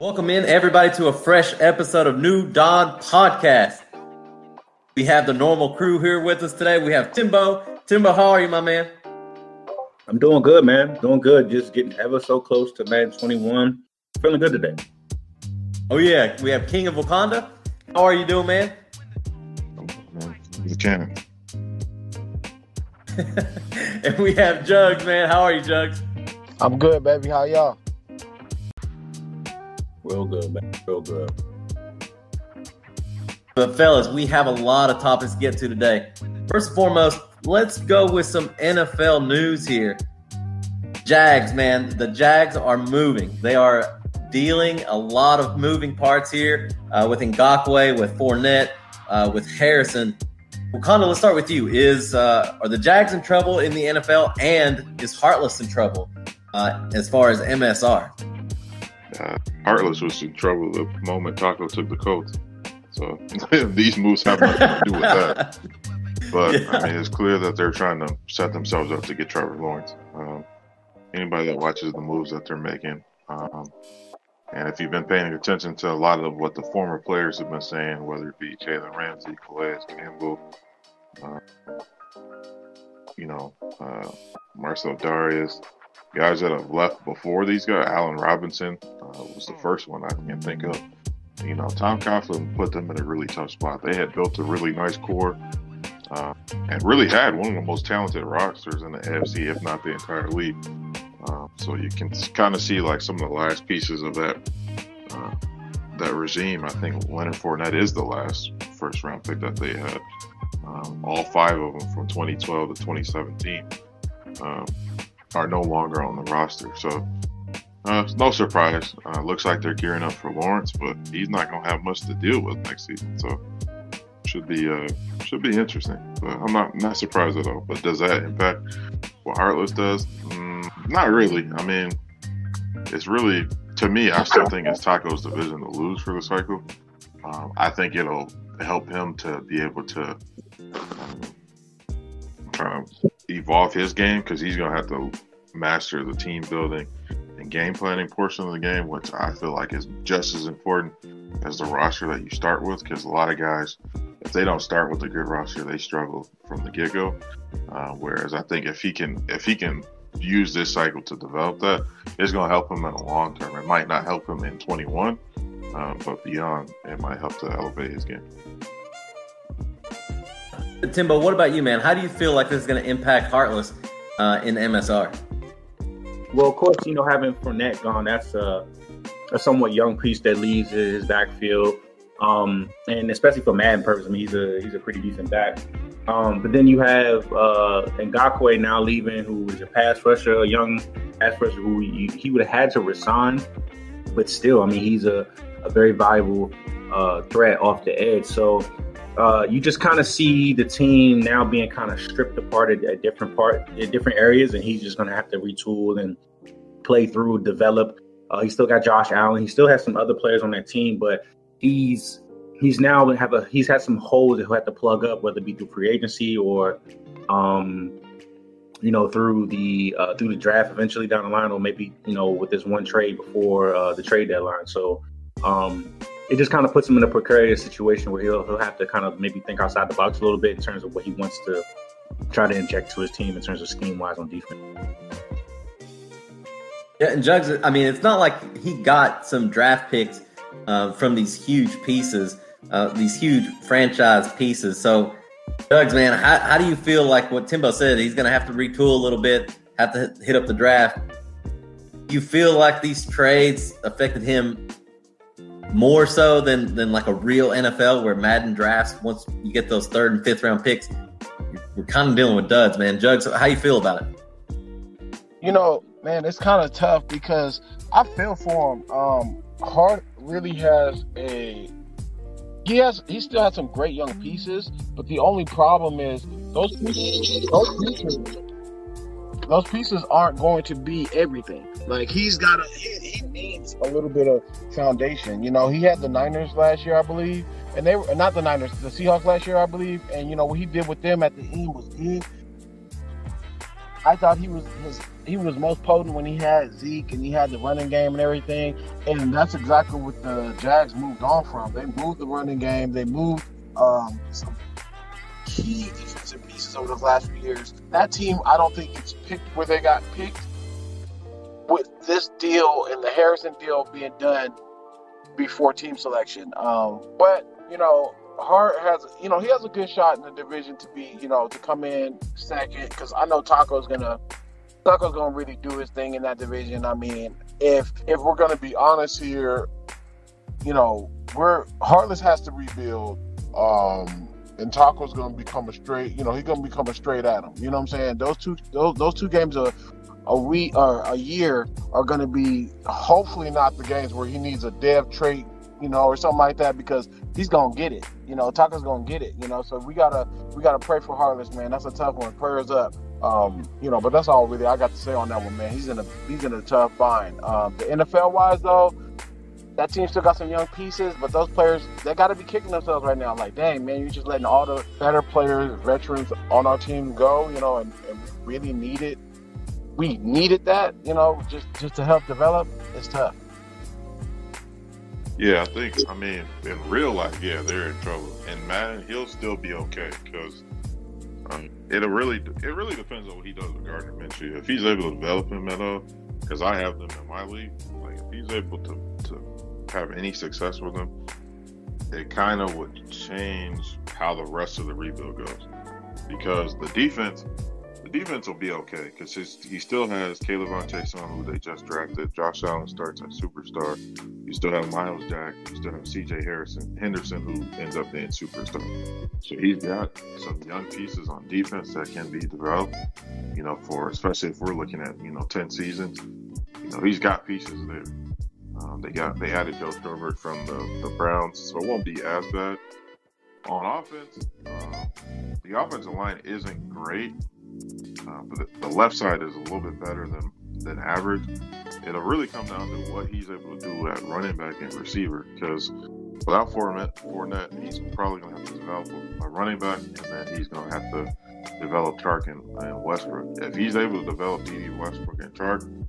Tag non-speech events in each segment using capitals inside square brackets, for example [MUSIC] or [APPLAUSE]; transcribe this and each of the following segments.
Welcome in, everybody, to a fresh episode of New Dawn Podcast. We have the normal crew here with us today. We have Timbo. Timbo, how are you, my man? I'm doing good, man. Doing good. Just getting ever so close to Madden 21. Feeling good today. Oh, yeah. We have King of Wakanda. How are you doing, man? The cannon. [LAUGHS] and we have Jugs, man. How are you, Jugs? I'm good, baby. How y'all? Real good, man. Real good. But fellas, we have a lot of topics to get to today. First and foremost, let's go with some NFL news here. Jags, man, the Jags are moving. They are dealing a lot of moving parts here uh, with Ngakoue, with Fournette, uh, with Harrison. Wakanda, let's start with you. Is uh, are the Jags in trouble in the NFL, and is Heartless in trouble uh, as far as MSR? Uh, Heartless was in trouble the moment Taco took the Colts. So [LAUGHS] these moves have nothing to do with that. [LAUGHS] But yeah. I mean, it's clear that they're trying to set themselves up to get Trevor Lawrence. Um, anybody that watches the moves that they're making, um, and if you've been paying attention to a lot of what the former players have been saying, whether it be Jalen Ramsey, Calais Campbell, uh, you know, uh, Marcell Dareus, guys that have left before these guys, Allen Robinson uh, was the first one I can think of. You know, Tom Coughlin put them in a really tough spot. They had built a really nice core uh, and really had one of the most talented rosters in the AFC, if not the entire league. Uh, so you can kind of see like some of the last pieces of that uh, that regime. I think Leonard Fournette is the last first round pick that they had. Um, all five of them from 2012 to 2017 um, are no longer on the roster. So uh, no surprise. Uh, looks like they're gearing up for Lawrence, but he's not going to have much to deal with next season. So should be uh, should be interesting. But I'm not not surprised at all. But does that impact what Heartless does? Mm, not really. I mean, it's really to me. I still think it's Taco's division to lose for the cycle. Um, I think it'll help him to be able to um, kind of evolve his game because he's going to have to master the team building and game planning portion of the game, which I feel like is just as important as the roster that you start with. Because a lot of guys, if they don't start with a good roster, they struggle from the get go. Uh, whereas I think if he can, if he can use this cycle to develop that, it's going to help him in the long term. It might not help him in 21, uh, but beyond, it might help to elevate his game. Timbo, what about you, man? How do you feel like this is going to impact Heartless uh, in MSR? Well, of course, you know, having Fournette gone, that's a, a somewhat young piece that leaves his backfield. Um, and especially for Madden purposes, I mean, he's a he's a pretty decent back. Um, but then you have uh, Ngakoue now leaving, who is a pass rusher, a young pass rusher who he, he would have had to resign, but still, I mean, he's a, a very valuable uh, threat off the edge. So uh, you just kind of see the team now being kind of stripped apart at, at different part, at different areas, and he's just going to have to retool and play through, develop. Uh, he still got Josh Allen. He still has some other players on that team, but he's he's now have a he's had some holes that he'll have to plug up, whether it be through free agency or, um, you know, through the uh, through the draft eventually down the line, or maybe you know with this one trade before uh, the trade deadline. So. Um, it just kind of puts him in a precarious situation where he'll he'll have to kind of maybe think outside the box a little bit in terms of what he wants to try to inject to his team in terms of scheme wise on defense. Yeah, and Jugs, I mean, it's not like he got some draft picks uh, from these huge pieces, uh, these huge franchise pieces. So, Jugs, man, how, how do you feel like what Timbo said? He's going to have to retool a little bit, have to hit up the draft. You feel like these trades affected him more so than than like a real NFL where Madden drafts. Once you get those third and fifth round picks, we're kind of dealing with duds, man. Jugs, how you feel about it? You know, man, it's kind of tough because I feel for him. Um, Hart really has a he has he still has some great young pieces, but the only problem is those pieces, those pieces those pieces aren't going to be everything. Like he's got a he, he, needs a little bit of foundation. You know, he had the Niners last year, I believe, and they were not the Niners, the Seahawks last year, I believe. And you know what he did with them at the end was good. I thought he was his he was most potent when he had Zeke and he had the running game and everything. And that's exactly what the Jags moved on from. They moved the running game. They moved um, some key defensive pieces over the last few years. That team, I don't think it's picked where they got picked with this deal and the Harrison deal being done before team selection. Um, but you know, Hart has you know he has a good shot in the division to be you know to come in second because I know Taco's gonna Taco's gonna really do his thing in that division. I mean, if if we're gonna be honest here, you know, we're Heartless has to rebuild. Um, and Taco's gonna become a straight, you know, he's gonna become a straight Adam. You know what I'm saying? Those two, those, those two games are a week or a year are going to be hopefully not the games where he needs a dev trait, you know, or something like that because he's going to get it. You know, Taco's going to get it. You know, so we gotta we gotta pray for Heartless, man. That's a tough one. Prayers up. Um, you know, but that's all really I got to say on that one, man. He's in a he's in a tough bind. Um, the NFL wise though, that team still got some young pieces, but those players they got to be kicking themselves right now. Like, dang man, you're just letting all the better players, veterans on our team go. You know, and, and we really need it we needed that, you know, just just to help develop. It's tough. Yeah, I think. I mean, in real life, yeah, they're in trouble. And Madden, he'll still be okay because um, it'll really it really depends on what he does with Gardner Minshew. If he's able to develop him at all, because I have them in my league, like if he's able to to have any success with them, it kind of would change how the rest of the rebuild goes. Because the defense, the defense will be okay because he still has K'Lavon Chaisson, who they just drafted. Josh Allen starts at superstar. You still have Myles Jack. You still have C.J. Harrison, Henderson, who ends up being superstar. So he's got some young pieces on defense that can be developed. You know, for especially if we're looking at you know ten seasons. You know, he's got pieces there. Um, they got they added Joe Schobert from the, the Browns, so it won't be as bad. On offense, uh, the offensive line isn't great, uh, but the, left side is a little bit better than than average. It'll really come down to what he's able to do at running back and receiver. Because without Fournette, Fournette, he's probably going to have to develop a running back, and then he's going to have to develop Chark and, and Westbrook. If he's able to develop Dede Westbrook and Chark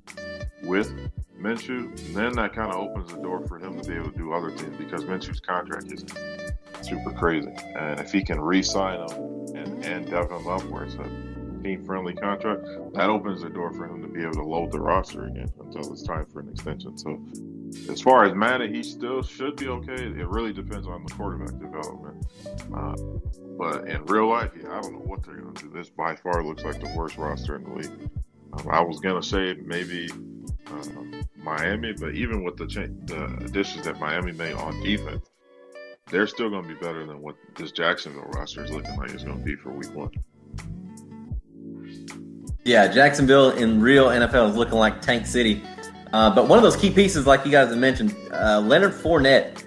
with Minshew, then that kind of opens the door for him to be able to do other things because Minshew's contract is super crazy. And if he can re-sign him and, and dev him up where it's a team friendly contract, that opens the door for him to be able to load the roster again until it's time for an extension. So, as far as Madden, he still should be okay. It really depends on the quarterback development. Uh, but in real life, yeah, I don't know what they're going to do. This by far looks like the worst roster in the league. Um, I was going to say maybe uh, Miami, but even with the, cha- the additions that Miami made on defense, they're still going to be better than what this Jacksonville roster is looking like it's going to be for week one. Yeah, Jacksonville in real NFL is looking like Tank City. Uh, but one of those key pieces, like you guys have mentioned, uh, Leonard Fournette,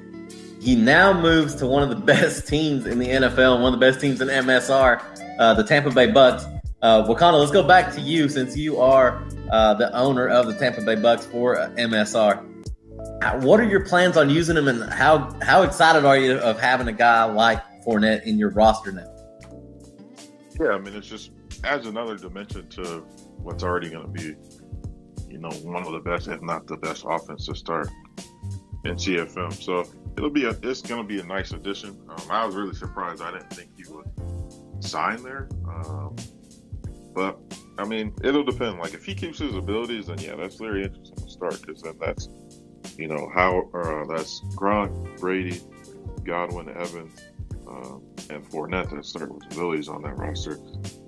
he now moves to one of the [LAUGHS] best teams in the NFL and one of the best teams in MSR, uh, the Tampa Bay Bucks. Uh, Wakanda, let's go back to you since you are uh, the owner of the Tampa Bay Bucks for uh, MSR. What are your plans on using them, and how how excited are you of having a guy like Fournette in your roster now? Yeah, I mean it's just adds another dimension to what's already going to be, you know, one of the best, if not the best, offense to start in CFM. So it'll be a, it's going to be a nice addition. Um, I was really surprised. I didn't think he would sign there. Um, but I mean, it'll depend. Like if he keeps his abilities, then yeah, that's very interesting to start because then that's, you know, how uh, that's Gronk, Brady, Godwin, Evans, um, and Fournette with abilities on that roster.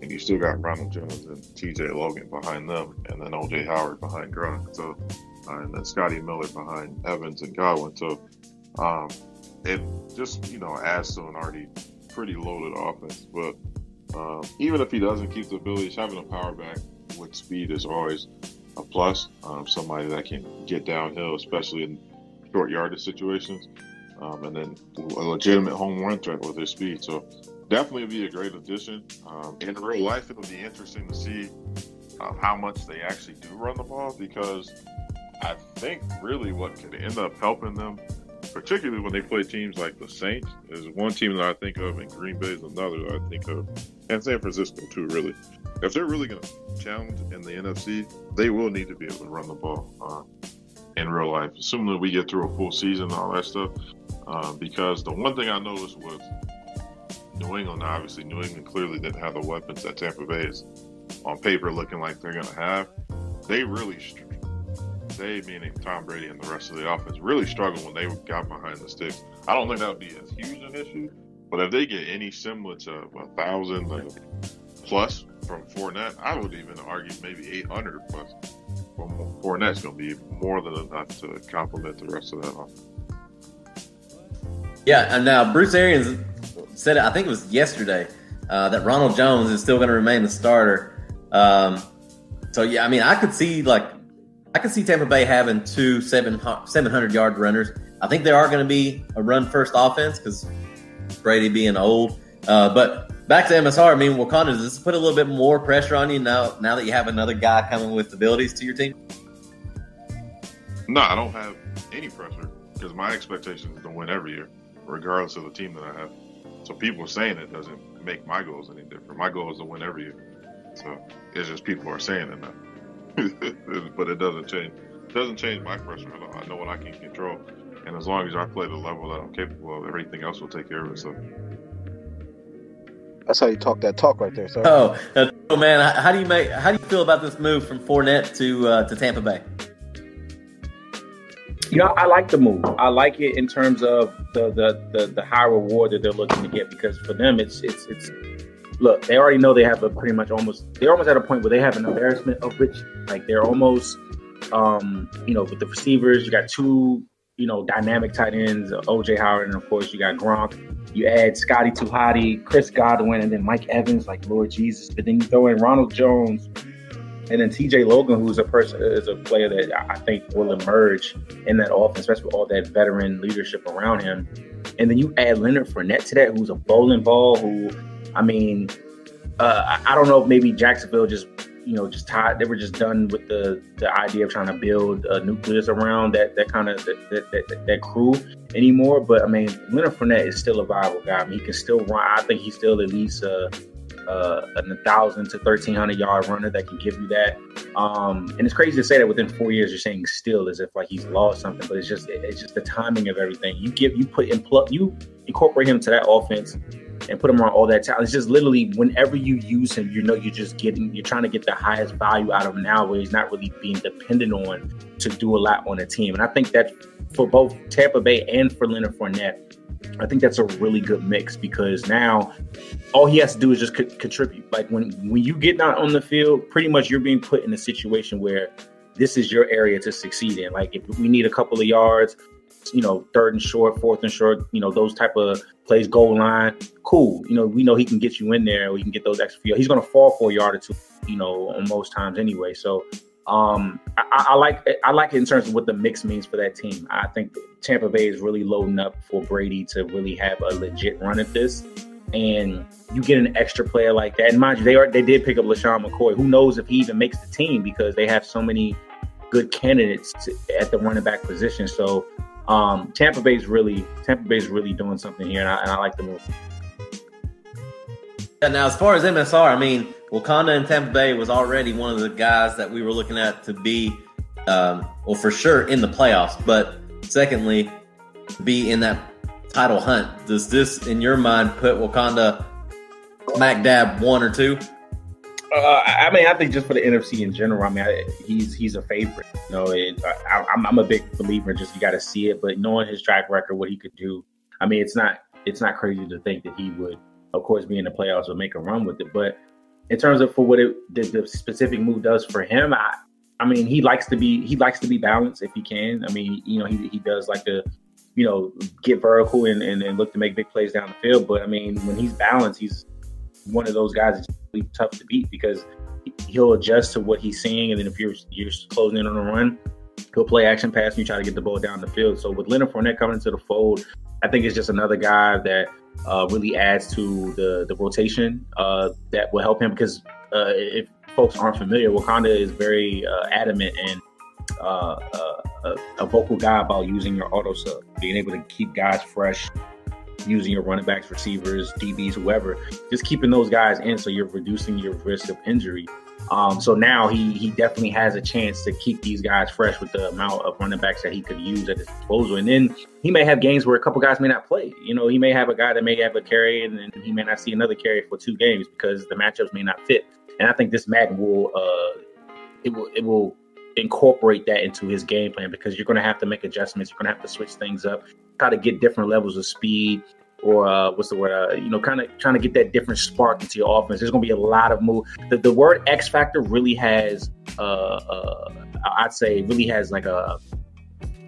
And you still got Ronald Jones and TJ Logan behind them, and then OJ Howard behind Gronk. So, uh, and then Scotty Miller behind Evans and Godwin. So, um, it just, you know, adds to an already pretty loaded offense. But um, even if he doesn't keep the abilities, having a power back with speed is always a plus. Um, somebody that can get downhill, especially in short yardage situations um, and then a legitimate home run threat with his speed. So definitely be a great addition. Um, in real life, it'll be interesting to see um, how much they actually do run the ball because I think really what could end up helping them, particularly when they play teams like the Saints, is one team that I think of, and Green Bay is another that I think of. and San Francisco too. Really, if they're really going to challenge in the NFC, they will need to be able to run the ball uh, in real life. Assuming we get through a full season and all that stuff, uh, because the one thing I noticed was New England. Obviously, New England clearly didn't have the weapons that Tampa Bay is on paper looking like they're going to have. They really, they meaning Tom Brady and the rest of the offense, really struggled when they got behind the sticks. I don't think that would be as huge an issue, but if they get any semblance of a thousand plus from Fournette, I would even argue maybe 800 plus. Well, Fournette's going to be more than enough to complement the rest of that offense. Yeah, and now Bruce Arians said it, I think it was yesterday, uh, that Ronald Jones is still going to remain the starter. Um, so yeah, I mean, I could see like I could see Tampa Bay having two seven seven hundred yard runners. I think there are going to be a run first offense because Brady being old. Uh, but back to MSR, I mean, Wakanda, does this put a little bit more pressure on you now now that you have another guy coming with abilities to your team? No, I don't have any pressure because my expectation is to win every year, regardless of the team that I have. So people saying it doesn't make my goals any different. My goal is to win every year. So it's just people are saying it now, [LAUGHS] but it doesn't change. It doesn't change my pressure at all. I know what I can control, and as long as I play the level that I'm capable of, everything else will take care of itself. That's how you talk that talk right there, sir. Oh, oh man, how do you make? How do you feel about this move from Fournette to uh, to Tampa Bay? You know, I like the move. I like it in terms of the the the, the high reward that they're looking to get because for them, it's it's it's look. They already know they have a pretty much almost. They're almost at a point where they have an embarrassment of rich. Like they're almost, um, you know, with the receivers. You got two, you know, dynamic tight ends, OJ Howard, and of course you got Gronk. You add Scotty Tuhati, Chris Godwin, and then Mike Evans. Like Lord Jesus, but then you throw in Ronald Jones and then TJ Logan, who's a person, is a player that I think will emerge in that offense, especially with all that veteran leadership around him. And then you add Leonard Fournette to that, who's a bowling ball. Who, I mean, uh, I don't know if maybe Jacksonville just, you know, just tied. They were just done with the the idea of trying to build a nucleus around that that kind of that, that, that, that crew anymore. But I mean, Leonard Fournette is still a viable guy. I mean, he can still run. I think he's still at least. Uh, uh, a thousand to thirteen hundred yard runner that can give you that. Um, and it's crazy to say that within four years you're saying still as if like he's lost something, but it's just it's just the timing of everything. You give you put in plug you incorporate him to that offense and put him on all that talent. It's just literally whenever you use him, you know you're just getting you're trying to get the highest value out of him now where he's not really being dependent on to do a lot on a team. And I think that for both Tampa Bay and for Leonard Fournette, I think that's a really good mix because now all he has to do is just co- contribute. Like when when you get out on the field, pretty much you're being put in a situation where this is your area to succeed in. Like if we need a couple of yards, you know, third and short, fourth and short, you know, those type of plays, goal line, cool. You know, we know he can get you in there. We can get those extra. He's going to fall for a yard or two, you know, on most times anyway. So um, I, I, like I like it in terms of what the mix means for that team. I think Tampa Bay is really loading up for Brady to really have a legit run at this, and you get an extra player like that. And mind you, they are they did pick up LeSean McCoy. Who knows if he even makes the team because they have so many good candidates to, at the running back position. So um, Tampa Bay's really Tampa Bay's really doing something here, and I, and I like the move. Now as far as MSR, I mean Wakanda and Tampa Bay was already one of the guys that we were looking at to be, um, well, for sure in the playoffs. But secondly, be in that title hunt. Does this, in your mind, put Wakanda smack dab one or two? Uh, I mean, I think just for the NFC in general, I mean, I, he's he's a favorite. You know, it, I, I'm I'm a big believer. Just you got to see it, but knowing his track record, what he could do, I mean, it's not it's not crazy to think that he would, of course, be in the playoffs or make a run with it. But in terms of for what it the, the, specific move does for him, I I mean he likes to be he likes to be balanced if he can. I mean, you know, he he does like to, you know, get vertical and, and, and look to make big plays down the field. But I mean, when he's balanced, he's one of those guys that's really tough to beat because he'll adjust to what he's seeing, and then if you're you're closing in on a run, he'll play action pass and you try to get the ball down the field. So with Leonard Fournette coming into the fold, I think it's just another guy that uh, really adds to the the rotation uh, that will help him because uh, if folks aren't familiar, Wakanda is very uh, adamant and uh, uh, a, a, vocal guy about using your auto sub, being able to keep guys fresh using your running backs, receivers, DBs, whoever, just keeping those guys in so you're reducing your risk of injury. Um, so now he he definitely has a chance to keep these guys fresh with the amount of running backs that he could use at his disposal. And then he may have games where a couple guys may not play. You know, he may have a guy that may have a carry and then he may not see another carry for two games because the matchups may not fit. And I think this Madden will uh it will it will incorporate that into his game plan because you're going to have to make adjustments. You're going to have to switch things up, try to get different levels of speed, or uh, what's the word? Uh, you know, kind of trying to get that different spark into your offense. There's going to be a lot of move. The, the word X factor really has, uh, uh, I'd say, really has like a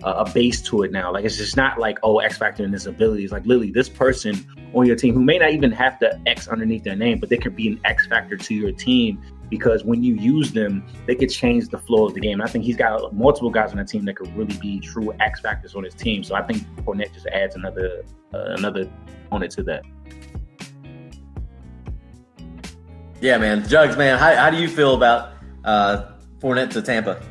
a base to it now. Like it's just not like oh X factor in this ability. It's like literally this person on your team who may not even have the X underneath their name, but they could be an X factor to your team because when you use them, they could change the flow of the game. I think he's got multiple guys on the team that could really be true X factors on his team. So I think Fournette just adds another uh, another component to that. Yeah, man, Jugs, man, how, how do you feel about uh, Fournette to Tampa?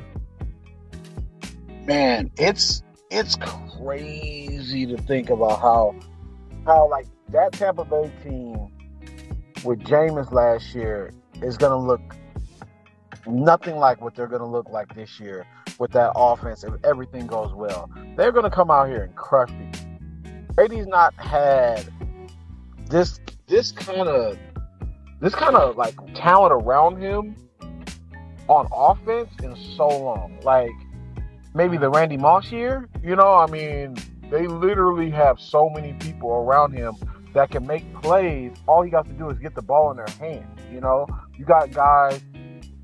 Man, it's it's crazy to think about how how like that Tampa Bay team with Jameis last year is going to look nothing like what they're going to look like this year with that offense if everything goes well. They're going to come out here and crush people. Brady's not had this this kind of this kind of like talent around him on offense in so long. Like maybe the Randy Moss year, you know, I mean, they literally have so many people around him that can make plays. All he got to do is get the ball in their hands. You know, you got guys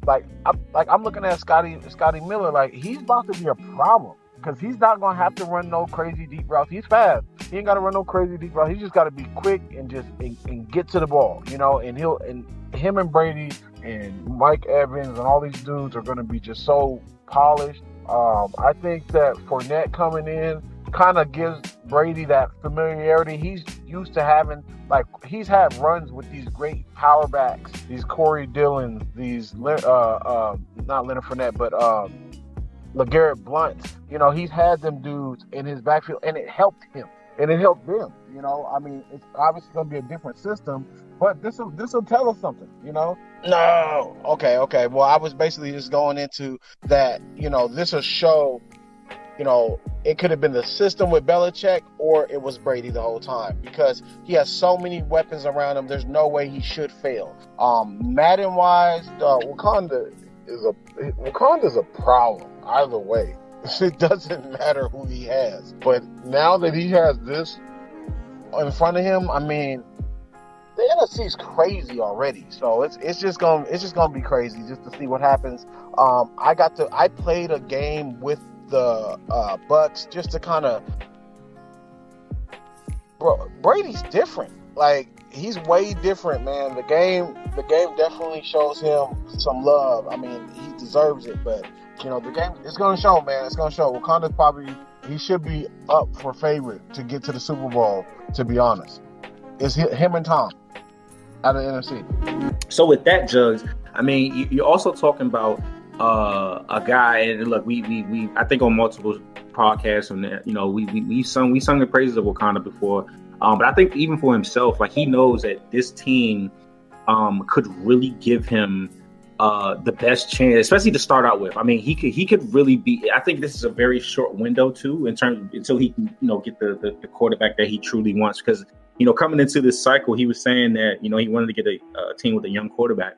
like I'm, like I'm looking at Scotty Scotty Miller. Like he's about to be a problem because he's not gonna have to run no crazy deep routes. He's fast. He ain't got to run no crazy deep routes. He just got to be quick and just and, and, get to the ball. You know, and he'll and him and Brady and Mike Evans and all these dudes are gonna be just so polished. Um, I think that Fournette coming in kind of gives Brady that familiarity. He's used to having like he's had runs with these great power backs, these Corey Dillons, these uh, uh, not Leonard Fournette, but uh, LeGarrette Blunt. You know, he's had them dudes in his backfield, and it helped him, and it helped them. You know, I mean, it's obviously going to be a different system, but this will this will tell us something. You know. No. Okay. Okay. Well, I was basically just going into that. You know, this will show you know, it could have been the system with Belichick or it was Brady the whole time because he has so many weapons around him. There's no way he should fail. Um, Madden wise, uh, Wakanda is a Wakanda's a problem either way. [LAUGHS] It doesn't matter who he has. But now that he has this in front of him, I mean, the NFC is crazy already. So it's it's just gonna it's just gonna be crazy just to see what happens. Um, I got to I played a game with the uh, Bucks just to kind of. Bro, Brady's different. Like he's way different, man. The game, the game definitely shows him some love. I mean, he deserves it, but you know, the game it's gonna show, man. It's gonna show. Wakanda probably he should be up for favorite to get to the Super Bowl. To be honest, it's him and Tom out of the NFC. So with that, Jugs, I mean, you're also talking about uh, a guy, and look, we, we we I think on multiple podcasts, and you know, we we we sung we sung the praises of Wakanda before, um, but I think even for himself, like he knows that this team um, could really give him uh, the best chance, especially to start out with. I mean, he could he could really be. I think this is a very short window too, in terms until he can you know get the the, the quarterback that he truly wants. Because you know, coming into this cycle, he was saying that you know he wanted to get a, a team with a young quarterback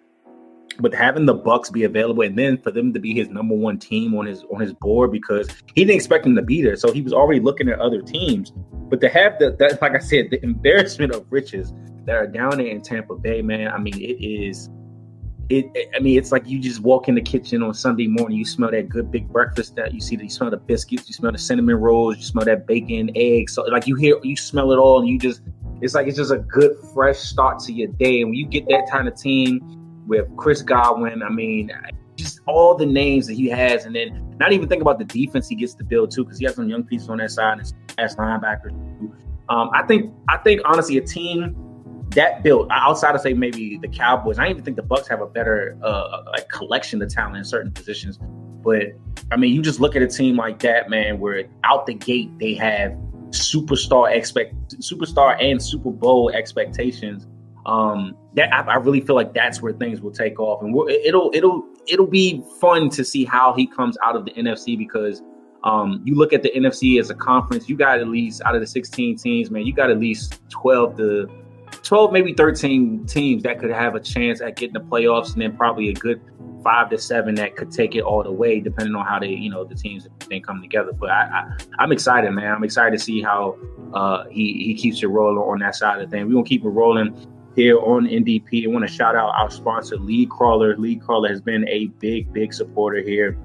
but having the Bucks be available and then for them to be his number one team on his on his board because he didn't expect them to be there, so he was already looking at other teams. But to have the that, like I said, the embarrassment of riches that are down there in Tampa Bay, man. I mean, it is. It, I mean, it's like you just walk in the kitchen on Sunday morning. You smell that good big breakfast. That you see, you smell the biscuits, you smell the cinnamon rolls, you smell that bacon, eggs. So, like you hear, you smell it all, and you just, it's like it's just a good fresh start to your day. And when you get that kind of team, with Chris Godwin. I mean, just all the names that he has, and then not even think about the defense he gets to build too, because he has some young pieces on that side and as linebackers. Um, I think, I think honestly, a team that built outside of say maybe the Cowboys. I even think the Bucks have a better uh, like collection of talent in certain positions. But I mean, you just look at a team like that, man, where out the gate they have superstar expect superstar and Super Bowl expectations. Um, that I, I, really feel like that's where things will take off, and it'll it'll it'll be fun to see how he comes out of the NFC because um, you look at the NFC as a conference, you got at least out of the 16 teams, man, you got at least 12 to 12, maybe 13 teams that could have a chance at getting the playoffs, and then probably a good five to seven that could take it all the way, depending on how they, you know, the teams then come together. But I, I, am excited, man. I'm excited to see how uh, he he keeps it rolling on that side of the thing. We're gonna keep it rolling here on NDP. I want to shout out our sponsor, League Crawler. League Crawler has been a big, big supporter here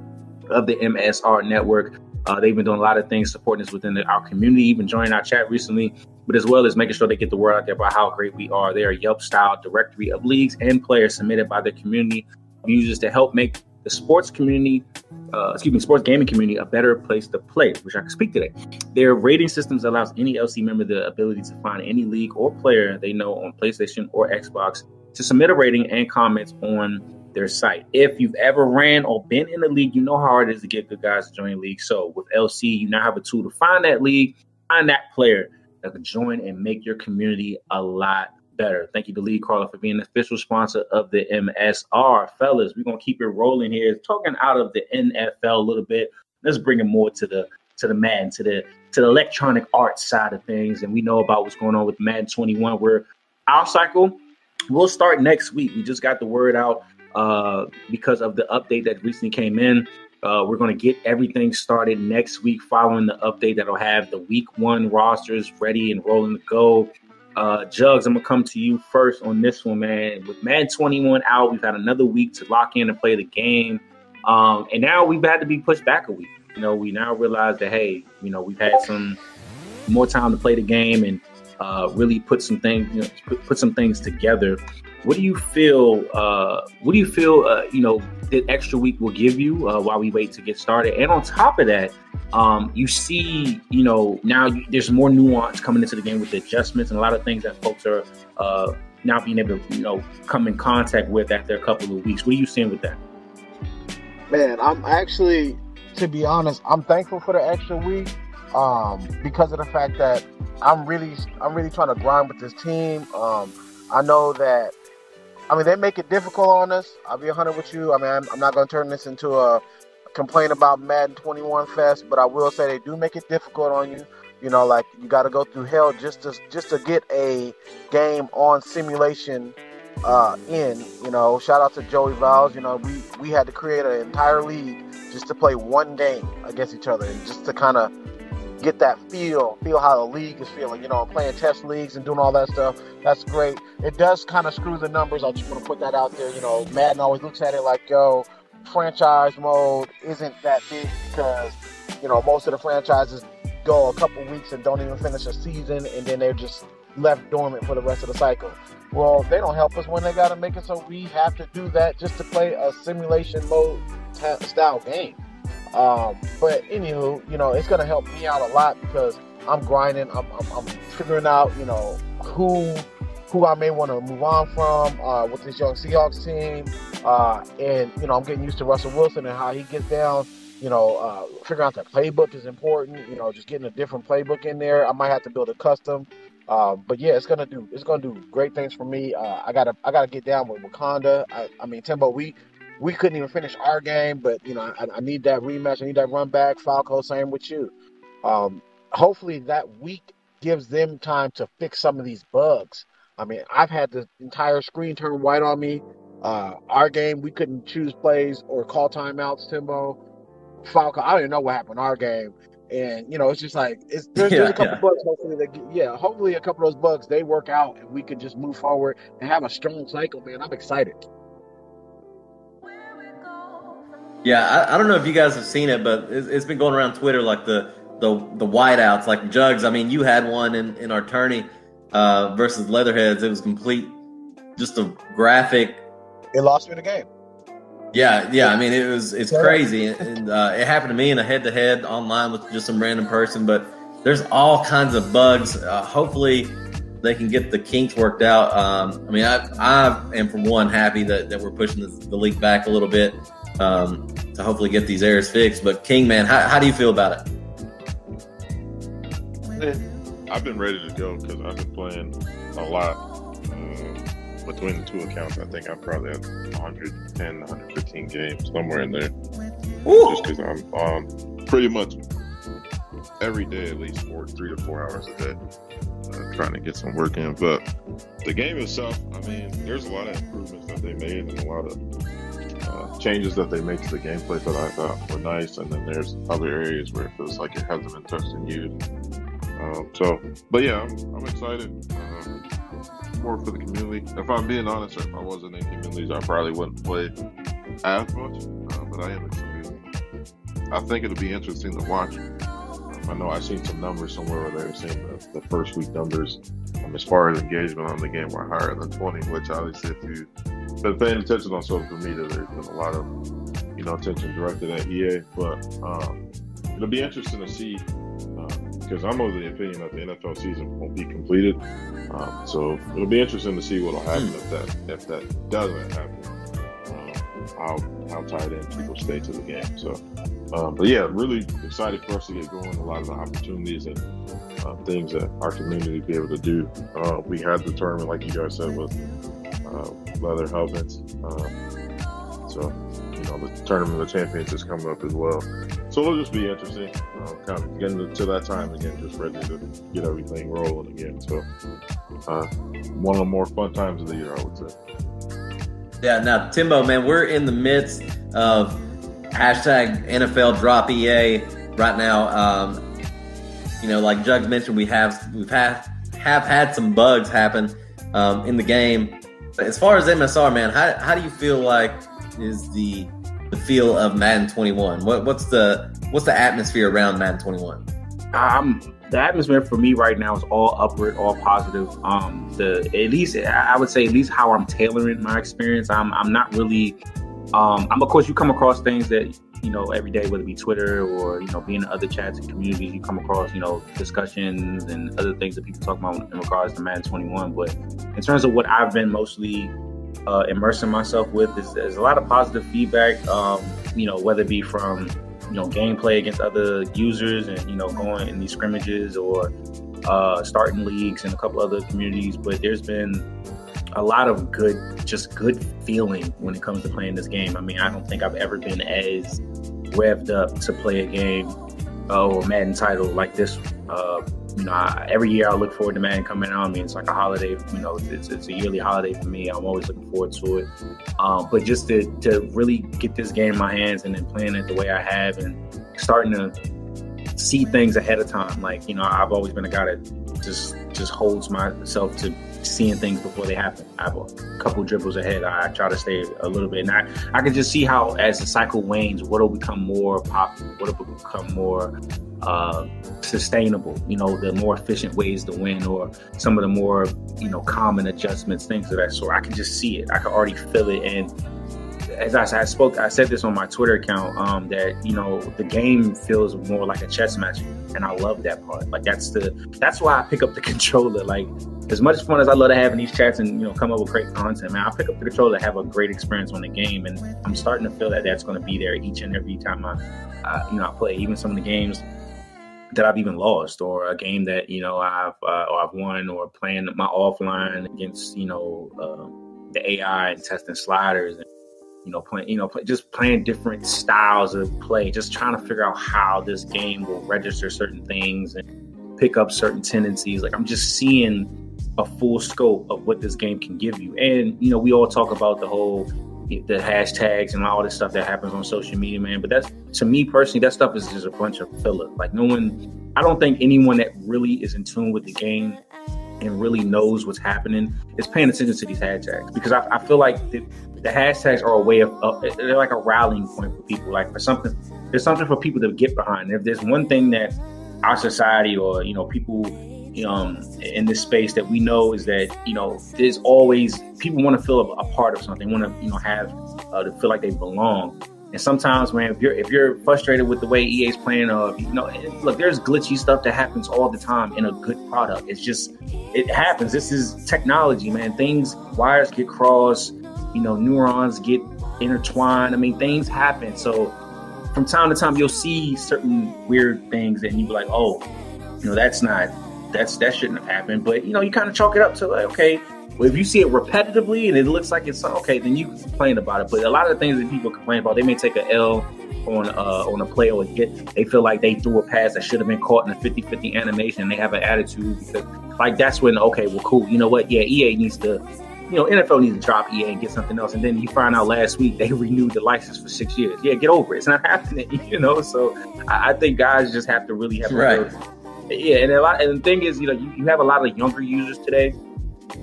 of the MSR network. Uh, they've been doing a lot of things supporting us within the, our community, even joining our chat recently, but as well as making sure they get the word out there about how great we are. They are Yelp style directory of leagues and players submitted by the community users to help make the sports community, uh, excuse me, sports gaming community a better place to play, which I can speak today. Their rating systems allows any LC member the ability to find any league or player they know on PlayStation or Xbox to submit a rating and comments on their site. If you've ever ran or been in the league, you know how hard it is to get good guys to join a league. So with LC, you now have a tool to find that league, find that player that can join and make your community a lot better. Thank you to League Crawler for being the official sponsor of the MSR. Fellas, we're gonna keep it rolling here. Talking out of the NFL a little bit. Let's bring it more to the to the Madden, to the to the electronic arts side of things. And we know about what's going on with Madden 21, where our cycle We'll start next week. We just got the word out uh, because of the update that recently came in. Uh, we're going to get everything started next week following the update that'll have the week one rosters ready and rolling to go. Uh, Jugs, I'm gonna come to you first on this one, man. With Madden 21 out, we've had another week to lock in and play the game, um, and now we've had to be pushed back a week. You know, we now realize that hey, you know, we've had some more time to play the game and uh, really put some things, you know, put, put some things together. What do you feel? Uh, what do you feel? Uh, you know, that extra week will give you uh, while we wait to get started. And on top of that, um, you see, you know, now you, there's more nuance coming into the game with the adjustments and a lot of things that folks are uh, now being able to, you know, come in contact with after a couple of weeks. What are you seeing with that? Man, I'm actually, to be honest, I'm thankful for the extra week um, because of the fact that I'm really, I'm really trying to grind with this team. Um, I know that I mean, they make it difficult on us. I'll be 100 with you. I mean, I'm, I'm not going to turn this into a complaint about Madden 21 Fest, but I will say they do make it difficult on you. You know, like you got to go through hell just to just to get a game on simulation uh, in. You know, shout out to Joey Valves. You know, we we had to create an entire league just to play one game against each other, and just to kind of get that feel, feel how the league is feeling. You know, playing test leagues and doing all that stuff. That's great. It does kind of screw the numbers. I just want to put that out there. You know, Madden always looks at it like, yo, franchise mode isn't that big because, you know, most of the franchises go a couple weeks and don't even finish a season and then they're just left dormant for the rest of the cycle. Well, they don't help us when they got to make it so we have to do that just to play a simulation mode t- style game. Um, but anywho, you know, it's gonna help me out a lot because I'm grinding. I'm, I'm, I'm figuring out, you know, who who I may want to move on from uh, with this young Seahawks team, uh, and you know, I'm getting used to Russell Wilson and how he gets down. You know, uh, figuring out the playbook is important. You know, just getting a different playbook in there. I might have to build a custom. Uh, but yeah, it's gonna do it's gonna do great things for me. Uh, I gotta I gotta get down with Wakanda. I, I mean, Timbo, we we couldn't even finish our game, but you know, I, I need that rematch. I need that run back. Falco, same with you. Um, hopefully, that week gives them time to fix some of these bugs. I mean, I've had the entire screen turn white on me. Uh, our game, we couldn't choose plays or call timeouts. Timbo, Falco, I don't even know what happened our game. And you know, it's just like it's [LAUGHS] there's, yeah, there's a couple yeah. bugs. Hopefully, that yeah, hopefully a couple of those bugs they work out and we can just move forward and have a strong cycle. Man, I'm excited. Yeah, I, I, don't know if you guys have seen it, but it's, it's been going around Twitter like the the the whiteouts, like Jugs. I mean, you had one in in our tourney uh, versus Leatherheads. It was complete, just a graphic. It lost me the game. Yeah, yeah. I mean, it was it's crazy, and uh, it happened to me in a head to head online with just some random person. But there's all kinds of bugs. Uh, hopefully, they can get the kinks worked out. Um, I mean, I I am for one happy that, that we're pushing the, the league back a little bit um, to hopefully get these errors fixed. But King, man, how, how do you feel about it? I've been ready to go because I've been playing a lot. Uh, between the two accounts, I think I'm probably at 110, 115 games, somewhere in there. Ooh. Just because I'm um, pretty much every day, at least four, three to four hours a day, uh, trying to get some work in. But the game itself, I mean, there's a lot of improvements that they made and a lot of uh, changes that they make to the gameplay that I thought were nice. And then there's other areas where it feels like it hasn't been touched and used. Um, so, but yeah, I'm, I'm excited. Uh, more for the community. If I'm being honest, if I wasn't in communities, I probably wouldn't play as much. Uh, but I am excited. I think it'll be interesting to watch. Um, I know I've seen some numbers somewhere where they're saying the, the first week numbers um, as far as engagement on the game were higher than 20, which obviously if you've paying attention on social media, there's been a lot of you know attention directed at EA. But um, it'll be interesting to see because I'm of the opinion that the NFL season won't be completed. Um, so it'll be interesting to see what'll happen if that if that doesn't happen. Um, how how tied in people stay to the game. So, um, but yeah, really excited for us to get going. A lot of the opportunities and uh, things that our community be able to do. Uh, we had the tournament, like you guys said, with uh, leather helmets. Um, so you know the tournament of the champions is coming up as well. So it'll just be interesting. Uh, kind of getting to that time again, just ready to get everything rolling again. So uh, one of the more fun times of the year, I would say. Yeah. Now, Timbo, man, we're in the midst of hashtag NFL Drop EA right now. Um, you know, like Jugs mentioned, we have we've had have had some bugs happen um, in the game. As far as MSR, man, how, how do you feel like is the the feel of Madden 21? What, what's the what's the atmosphere around Madden 21? Um, the atmosphere for me right now is all upward, all positive. Um, the at least I would say at least how I'm tailoring my experience. I'm I'm not really. Um, I'm of course you come across things that you know every day, whether it be Twitter or you know being in other chats and communities. You come across you know discussions and other things that people talk about in regards to Madden 21. But in terms of what I've been mostly uh, immersing myself with is there's a lot of positive feedback. Um, you know, whether it be from you know gameplay against other users and you know going in these scrimmages or uh, starting leagues and a couple other communities. But there's been a lot of good, just good feeling when it comes to playing this game. I mean, I don't think I've ever been as revved up to play a game uh, or Madden title like this uh, you know, I, every year I look forward to Madden coming out. I mean, it's like a holiday. You know, it's, it's a yearly holiday for me. I'm always looking forward to it. Um, but just to to really get this game in my hands and then playing it the way I have and starting to see things ahead of time. Like you know, I've always been a guy that just just holds myself to seeing things before they happen. I have a couple dribbles ahead. I try to stay a little bit. And I, I can just see how as the cycle wanes, what'll become more popular, what'll become more uh, sustainable, you know, the more efficient ways to win or some of the more, you know, common adjustments, things of that sort. I can just see it. I can already feel it. And as I, I spoke, I said this on my Twitter account, um, that, you know, the game feels more like a chess match. And I love that part. Like that's the, that's why I pick up the [LAUGHS] controller. Like as much fun as I love to have in these chats and, you know, come up with great content, man, I pick up the controller to have a great experience on the game. And I'm starting to feel that that's going to be there each and every time I, uh, you know, I play even some of the games that I've even lost, or a game that you know I've uh, or I've won, or playing my offline against you know uh, the AI and testing sliders, and you know playing you know play, just playing different styles of play, just trying to figure out how this game will register certain things and pick up certain tendencies. Like I'm just seeing a full scope of what this game can give you, and you know we all talk about the whole the hashtags and all this stuff that happens on social media, man. But that's to me personally, that stuff is just a bunch of filler. Like no one, I don't think anyone that really is in tune with the game and really knows what's happening is paying attention to these hashtags because I, I feel like the, the, hashtags are a way of uh, they're like a rallying point for people. Like for something, there's something for people to get behind. If there's one thing that our society or you know people um, in this space that we know is that you know there's always people want to feel a, a, part of something, want to you know have uh, to feel like they belong. And sometimes, man, if you're if you're frustrated with the way EA's playing, uh, you know, look, there's glitchy stuff that happens all the time in a good product. It's just it happens. This is technology, man. Things wires get crossed, you know, neurons get intertwined. I mean, things happen. So from time to time, you'll see certain weird things, and you be like, oh You know, that's not that's that shouldn't have happened. But you know, you kind of chalk it up to like, okay, well, if you see it repetitively and it looks like it's okay, then you complain about it. But a lot of the things that people complain about, they may take a L on uh, on a play or get they feel like they threw a pass that should have been caught in a 50-50 animation and they have an attitude because like that's when okay well cool you know what yeah EA needs to you know NFL needs to drop EA and get something else. And then you find out last week they [LAUGHS] renewed the license for six years. Yeah get over it. It's not [LAUGHS] happening [LAUGHS] you know? So I, I think guys just have to really have right. yeah and a lot and the thing is you know you, you have a lot of younger users today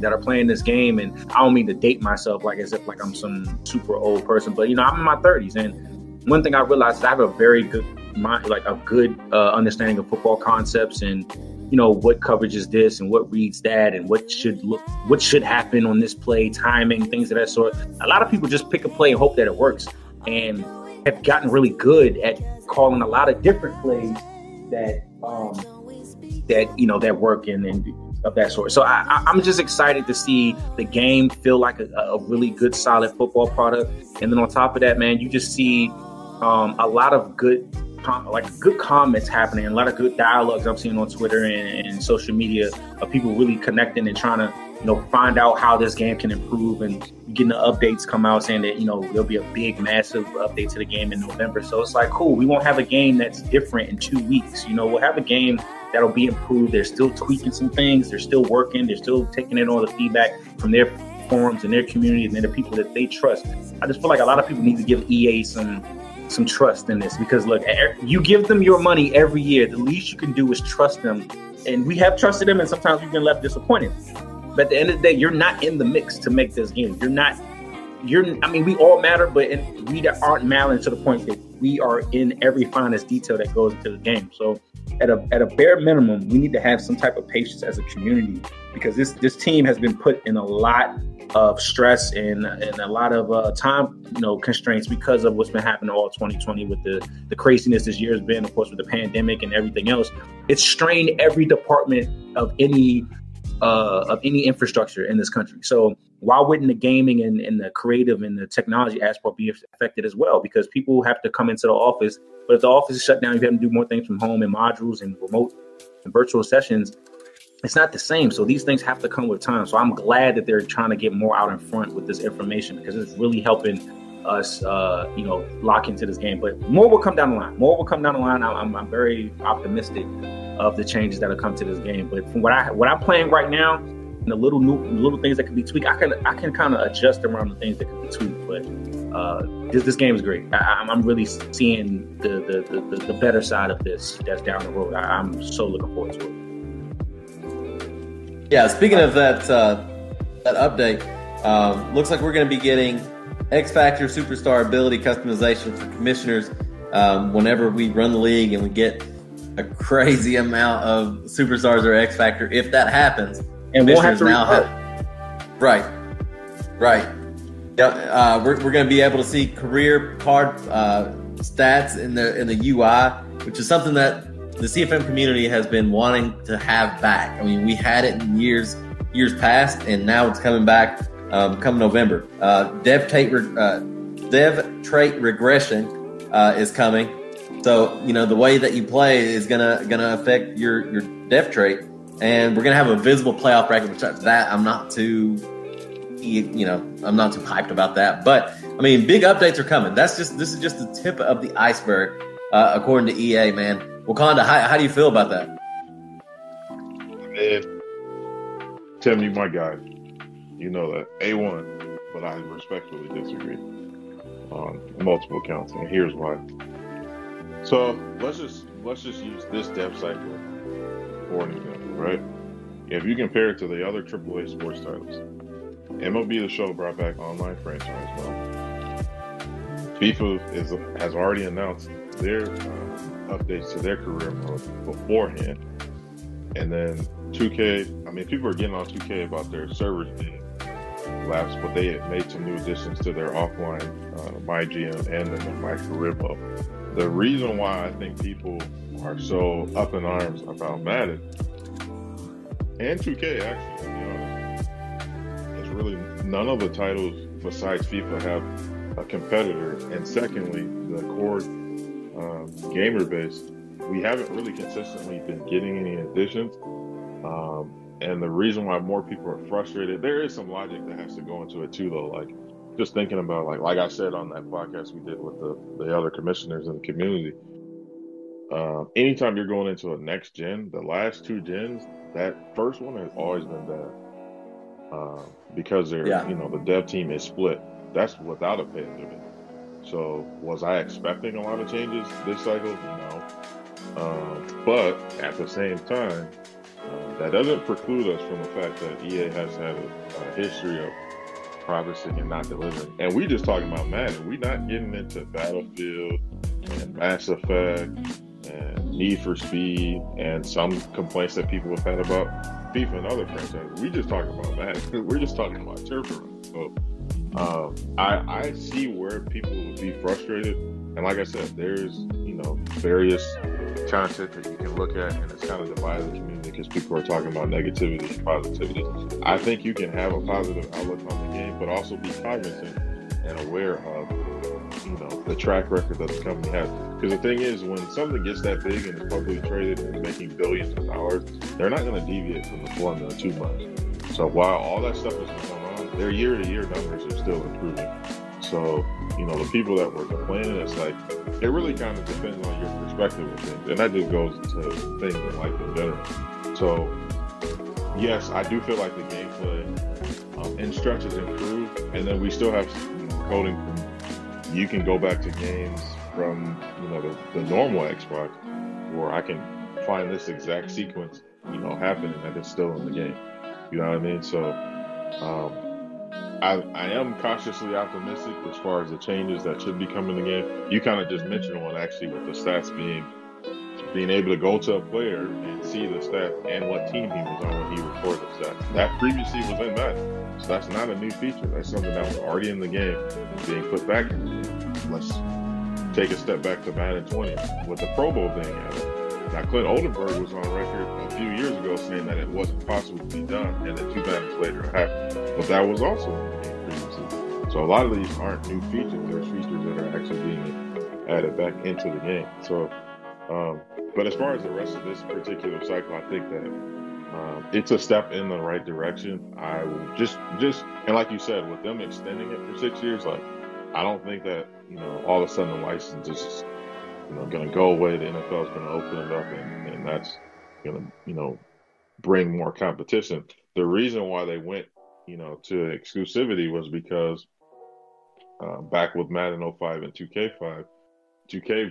that are playing this game. And I don't mean to date myself like as if like I'm some super old person but you know I'm in my 30s and one thing I realized is I have a very good mind, like a good uh, understanding of football concepts. And you know what coverage is this and what reads that and what should look what should happen on this play, timing, things of that sort. A lot of people just pick a play and hope that it works, and have gotten really good at calling a lot of different plays that um, that you know that work and, and of that sort. So I, am just excited to see the game feel like a, a, really good, solid football product. And then on top of that, man, you just see um, a lot of good like good comments happening, a lot of good dialogues I'm seeing on Twitter and, and, social media of people really connecting and trying to, you know, find out how this game can improve and getting the updates come out saying that, you know, there'll be a big, massive update to the game in November. So it's like, cool, we won't have a game that's different in two weeks. You know, we'll have a game that'll be improved. They're still tweaking some things, they're still working, they're still taking in all the feedback from their forums and their community and the people that they trust. I just feel like a lot of people need to give EA some some trust in this because look, you give them your money every year. The least you can do is trust them, and we have trusted them, and sometimes we've been left disappointed. But at the end of the day, you're not in the mix to make this game. You're not. You're. I mean, we all matter, but we aren't mattering to the point that we are in every finest detail that goes into the game. So, at a at a bare minimum, we need to have some type of patience as a community because this this team has been put in a lot of stress and and a lot of uh, time you know constraints because of what's been happening all 2020 with the the craziness this year has been of course with the pandemic and everything else. It's strained every department of any uh, of any infrastructure in this country. So why wouldn't the gaming and, and the creative and the technology aspect be affected as well? Because people have to come into the office but if the office is shut down you have to do more things from home and modules and remote and virtual sessions it's not the same. So these things have to come with time. So I'm glad that they're trying to get more out in front with this information because it's really helping us, uh, you know, lock into this game. But more will come down the line. More will come down the line. I'm, I'm very optimistic of the changes that'll come to this game. But from what I what I'm playing right now, the little new little things that can be tweaked, I can I can kind of adjust around the things that can be tweaked. But uh, this this game is great. I, am really seeing the the, the the better side of this that's down the road. I, I'm so looking forward to it. Yeah, speaking of that uh, that update, um, looks like we're going to be getting X Factor Superstar ability customization for commissioners um, whenever we run the league and we get a [LAUGHS] crazy amount of superstars or X Factor. If that happens, and we'll have to now have, right, right. Yeah, uh, we're, we're going to be able to see career card uh, stats in the in the UI, which is something that the CFM community has been wanting to have back. I mean, we had it in years years past, and now it's coming back um, come November. Uh, dev trait uh, dev trait regression uh, is coming, so you know the way that you play is gonna gonna affect your your dev trait, and we're gonna have a visible playoff bracket. Which that I'm not too you know I'm not too hyped about that, but I mean big updates are coming. That's just this is just the tip of the iceberg, uh, according to EA, man. Wakanda, how, how do you feel about that? Man, Tim, you my guy. You know that. A1, but I respectfully disagree on multiple counts, and here's why. So let's just let's just use this dev cycle for an example, right? If you compare it to the other AAA sports titles, MLB The Show brought back online franchise mode. FIFA is has already announced their uh, updates to their career mode beforehand. And then 2K, I mean, people are getting on 2K about their servers being lapsed, but they made some new additions to their offline uh, My GM and then the My Career mode. The reason why I think people are so up in arms about Madden and 2K actually, to be honest, is really none of the titles besides FIFA have a competitor. And secondly, the core um, gamer base we haven't really consistently been getting any additions. Um, and the reason why more people are frustrated, there is some logic that has to go into it too, though. Like just thinking about like like I said on that podcast we did with the the other commissioners in the community. Uh, anytime you're going into a next gen, the last two gens, that first one has always been bad uh, because they're yeah. you know the dev team is split. That's without a pandemic. So was I expecting a lot of changes this cycle? No. Um, but at the same time, uh, that doesn't preclude us from the fact that EA has had a, a history of promising and not delivering. And we just talking about Madden. We're not getting into Battlefield and Mass Effect and Need for Speed and some complaints that people have had about FIFA and other franchises. We just talking about that. [LAUGHS] We're just talking about turf So um, I I see where people would be frustrated. And like I said, there's you know various content that you can look at, and it's kind of divided the community because people are talking about negativity and positivity. I think you can have a positive outlook on the game, but also be cognizant and aware of you know the track record that the company has. Because the thing is, when something gets that big and is publicly traded and making billions of dollars, they're not going to deviate from the formula too much. So while all that stuff is going on, their year-to-year numbers are still improving. So you know the people that were complaining, it's like it really kind of depends on your perspective of things, and that just goes to things in life in general. So yes, I do feel like the gameplay um, in stretches improved, and then we still have coding you can go back to games from you know the, the normal Xbox where I can find this exact sequence you know happening and it's still in the game. You know what I mean? So um, I I am cautiously optimistic as far as the changes that should be coming in the game. You kind of just mentioned one actually with the stats being being able to go to a player and see the stats and what team he was on when he recorded the stats. That previously was in Madden. So that's not a new feature. That's something that was already in the game being put back in the game. Let's take a step back to Madden 20 with the Pro Bowl being added. Now, Clint Oldenburg was on record a few years ago saying that it wasn't possible to be done, and then two Maddens later it happened. But that was also in the game previously. So a lot of these aren't new features. There's features that are actually being added back into the game. So um, but as far as the rest of this particular cycle, I think that um, it's a step in the right direction. I just, just, and like you said, with them extending it for six years, like I don't think that you know all of a sudden the license is you know going to go away. The NFL is going to open it up, and, and that's going to you know bring more competition. The reason why they went you know to exclusivity was because uh, back with Madden 05 and 2K5, 2K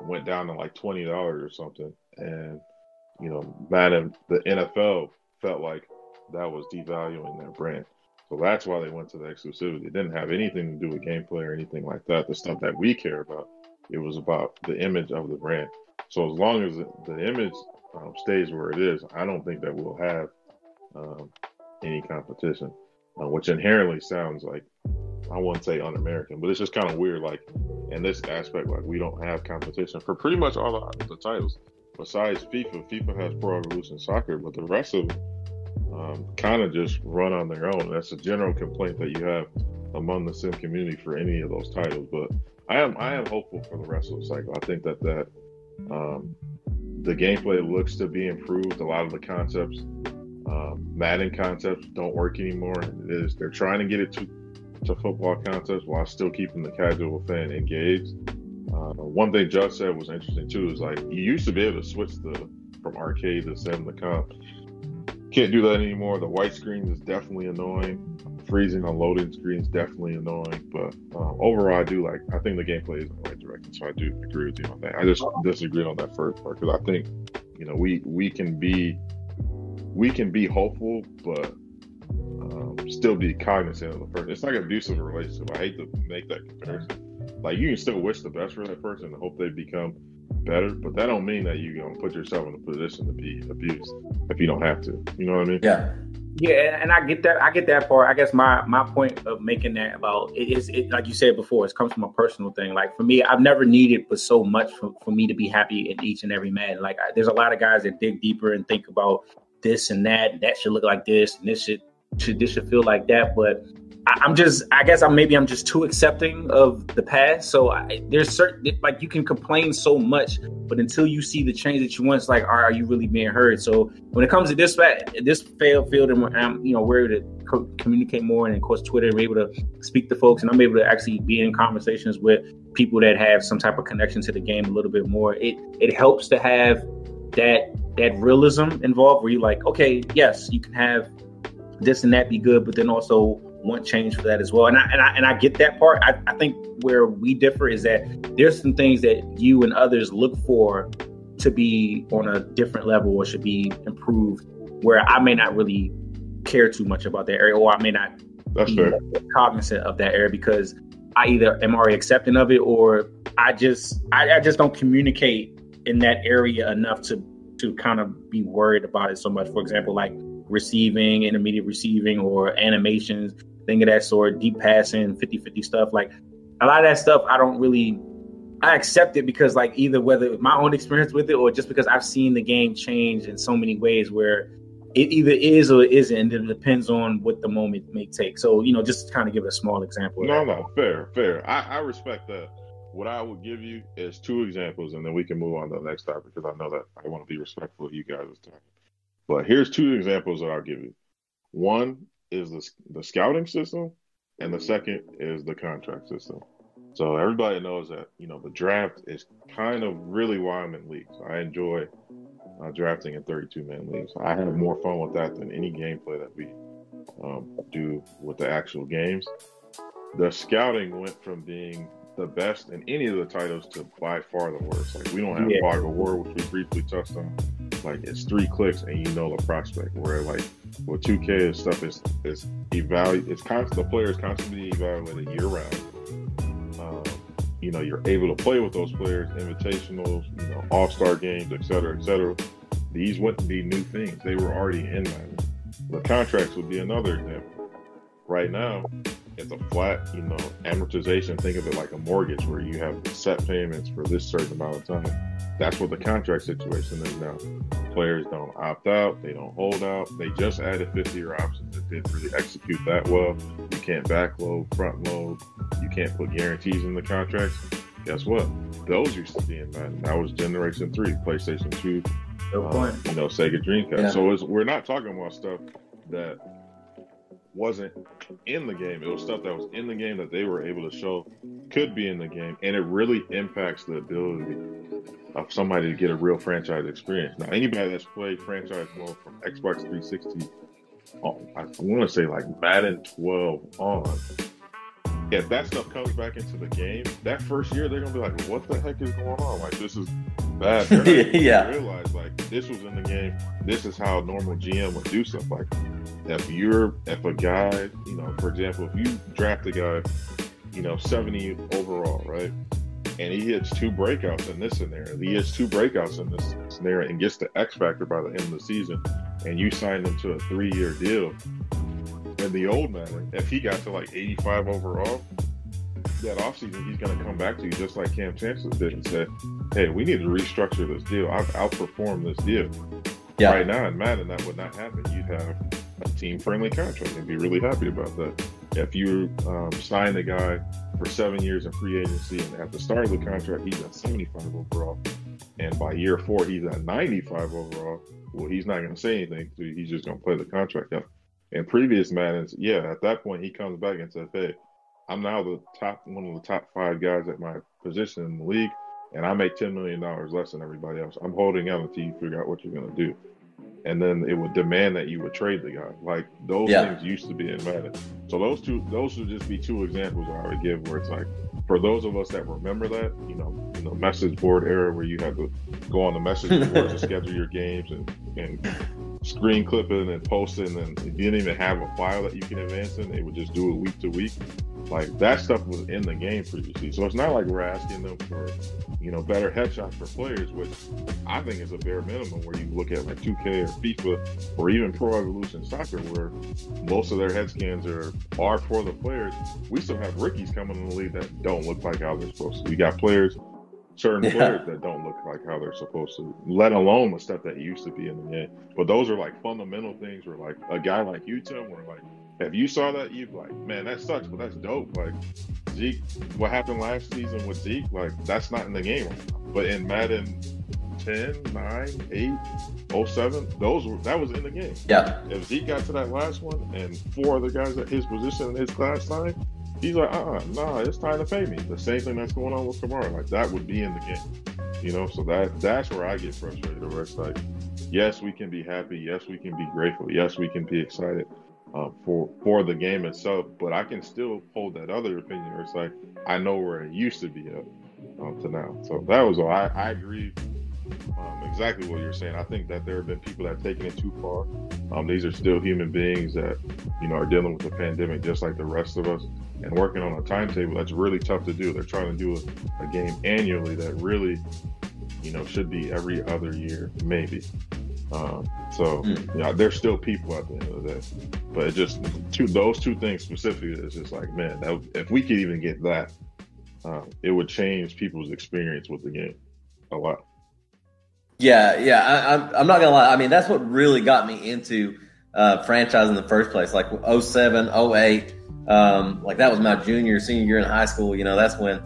went down to like twenty dollars or something, and you know, Madden, the NFL felt like that was devaluing their brand. So that's why they went to the exclusivity. It didn't have anything to do with gameplay or anything like that. The stuff that we care about, it was about the image of the brand. So as long as the image um, stays where it is, I don't think that we'll have um, any competition, uh, which inherently sounds like I wouldn't say un-American, but it's just kind of weird. Like in this aspect, like we don't have competition for pretty much all the, the titles. Besides FIFA, FIFA has Pro Evolution Soccer, but the rest of them um, kind of just run on their own. That's a general complaint that you have among the sim community for any of those titles. But I am I am hopeful for the rest of the cycle. I think that that um, the gameplay looks to be improved. A lot of the concepts, um, Madden concepts, don't work anymore. It is they're trying to get it to to football concepts while still keeping the casual fan engaged. Uh, one thing Josh said was interesting too is like you used to be able to switch the from arcade to sim to comp. Can't do that anymore. The white screen is definitely annoying. Freezing on loading screens definitely annoying. But uh, overall, I do like. I think the gameplay is in the right direction. So I do agree with you on that. I just disagree on that first part because I think you know we we can be we can be hopeful, but um, still be cognizant of the person. It's like an abusive relationship. I hate to make that comparison. Like you can still wish the best for that person and hope they become better, but that don't mean that you're gonna put yourself in a position to be abused if you don't have to. You know what I mean? Yeah. Yeah, and I get that. I get that part. I guess my my point of making that about it is it like you said before. It comes from a personal thing. Like for me, I've never needed but so much for, for me to be happy in each and every man. Like I, there's a lot of guys that dig deeper and think about this and that. And that should look like this, and this should should feel like that, but I, am just, I guess I'm maybe I'm just too accepting of the past. So I, there's certain like you can complain so much, but until you see the change that you want, it's like, are, are you really being heard? So when it comes to this this failed field, and I'm you know we're able to co- communicate more, and of course Twitter, we're able to speak to folks, and I'm able to actually be in conversations with people that have some type of connection to the game a little bit more. It it helps to have that that realism involved, where you're like, okay, yes, you can have this and that be good, but then also want change for that as well. And I and I, and I get that part. I, I think where we differ is that there's some things that you and others look for to be on a different level or should be improved, where I may not really care too much about that area, or I may not That's be fair. cognizant of that area because I either am already accepting of it or I just I, I just don't communicate in that area enough to to kind of be worried about it so much. For example, like receiving, intermediate receiving, or animations, thing of that sort, deep passing, 50 50 stuff. Like a lot of that stuff, I don't really. I accept it because, like, either whether my own experience with it or just because I've seen the game change in so many ways where it either is or it isn't, and it depends on what the moment may take. So, you know, just to kind of give a small example. No, no, fair, fair. I, I respect that. What I would give you is two examples, and then we can move on to the next topic because I know that I want to be respectful of you guys' time. But here's two examples that I'll give you. One is the, the scouting system, and the second is the contract system. So everybody knows that you know the draft is kind of really why I'm in leagues. I enjoy uh, drafting in 32 man leagues. I have more fun with that than any gameplay that we um, do with the actual games. The scouting went from being the best in any of the titles to by far the worst. Like we don't have yeah. Fog of War, which we briefly touched on. Like it's three clicks and you know the prospect. Where like with 2K and stuff is is evaluate it's constant the player is constantly evaluated year round. Um, you know, you're able to play with those players, invitationals, you know, all star games, et cetera, et cetera. These wouldn't be new things. They were already in there. The contracts would be another example. Right now, it's a flat, you know, amortization. Think of it like a mortgage where you have set payments for this certain amount of time. That's what the contract situation is now. Players don't opt out, they don't hold out. They just added 50 year options that didn't really execute that well. You can't backload, front load, you can't put guarantees in the contracts. Guess what? Those used to be in Madden. That was Generation 3, PlayStation 2, no um, you know, Sega Dreamcast. Yeah. So we're not talking about stuff that wasn't in the game. It was stuff that was in the game that they were able to show could be in the game, and it really impacts the ability of somebody to get a real franchise experience. Now, anybody that's played franchise mode from Xbox 360, oh, uh, I want to say like Madden 12 on. If that stuff comes back into the game, that first year they're gonna be like, "What the heck is going on? Like this is bad." [LAUGHS] yeah. Realize like this was in the game. This is how normal GM would do stuff. Like if you're if a guy, you know, for example, if you draft a guy, you know, 70 overall, right? And he hits two breakouts in this scenario. He hits two breakouts in this scenario and gets the X factor by the end of the season, and you sign him to a three year deal. In the old man, if he got to like 85 overall, that offseason he's going to come back to you just like Kam Chancellor did and say, "Hey, we need to restructure this deal. I've outperformed this deal." Yeah. Right now in Madden, that would not happen. You'd have a team friendly contract and be really happy about that. If you um, sign a guy for seven years in free agency and at the start of the contract he's at 75 overall, and by year four he's at 95 overall, well, he's not going to say anything to you. He's just going to play the contract out. In previous Maddens, yeah, at that point he comes back and says, "Hey, I'm now the top one of the top five guys at my position in the league, and I make ten million dollars less than everybody else. I'm holding out until you figure out what you're going to do." and then it would demand that you would trade the guy. Like those yeah. things used to be in Madden. So those two, those would just be two examples I would give where it's like, for those of us that remember that, you know, you know, message board era where you had to go on the message [LAUGHS] board to schedule your games and, and screen clipping and posting, and you didn't even have a file that you can advance in. They would just do it week to week. Like that stuff was in the game previously. So it's not like we're asking them for, you know, better headshots for players, which I think is a bare minimum where you look at like 2K or FIFA or even Pro Evolution Soccer where most of their head scans are are for the players. We still have rookies coming in the league that don't look like how they're supposed to. We got players certain yeah. players that don't look like how they're supposed to, let alone the stuff that used to be in the game. But those are like fundamental things where like a guy like you, Tim, where like if you saw that, you'd like, man, that sucks, but that's dope. Like Zeke, what happened last season with Zeke, like that's not in the game right now. But in Madden 10, 9, 8, 07, those were that was in the game. Yeah. If Zeke got to that last one and four other guys at his position in his class signed, he's like, uh uh nah, it's time to pay me. The same thing that's going on with Kamara. Like that would be in the game. You know, so that that's where I get frustrated. The rest like, yes, we can be happy, yes, we can be grateful, yes, we can be excited. Um, for for the game itself, but I can still hold that other opinion where it's like I know where it used to be up to now. So that was all. I, I agree um, exactly what you're saying. I think that there have been people that have taken it too far. Um, these are still human beings that, you know, are dealing with the pandemic just like the rest of us and working on a timetable that's really tough to do. They're trying to do a, a game annually that really, you know, should be every other year, maybe. Um, so, mm. yeah, there's still people at the end of the day. But it just, two, those two things specifically is just like, man, that, if we could even get that, uh, it would change people's experience with the game a lot. Yeah, yeah. I, am I'm, I'm not gonna lie. I mean, that's what really got me into uh, franchise in the first place. Like 07, 08, um, like that was my junior, senior year in high school. You know, that's when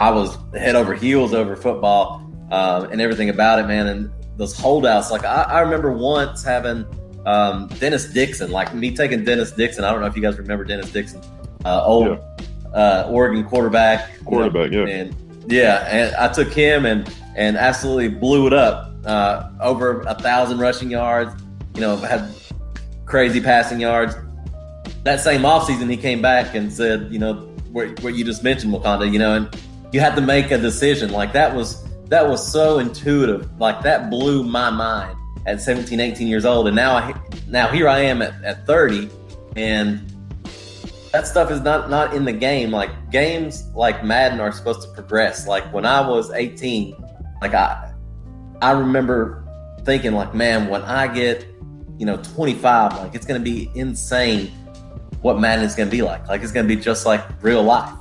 I was head over heels over football um, and everything about it, man. And those holdouts, like I, I remember once having um, Dennis Dixon, like me taking Dennis Dixon. I don't know if you guys remember Dennis Dixon, uh, old yeah. uh, Oregon quarterback. Quarterback, you know, yeah. And yeah, and I took him and and absolutely blew it up. Uh, over a thousand rushing yards. You know, had crazy passing yards. That same offseason, he came back and said, you know, what, what you just mentioned, Wakanda. You know, and you had to make a decision. Like that was that was so intuitive. Like that blew my mind at 17, 18 years old. And now I now here I am at, at 30, and that stuff is not not in the game. Like games like Madden are supposed to progress. Like when I was 18, like I I remember thinking like, man, when I get, you know, 25, like it's gonna be insane what Madden is gonna be like. Like it's gonna be just like real life.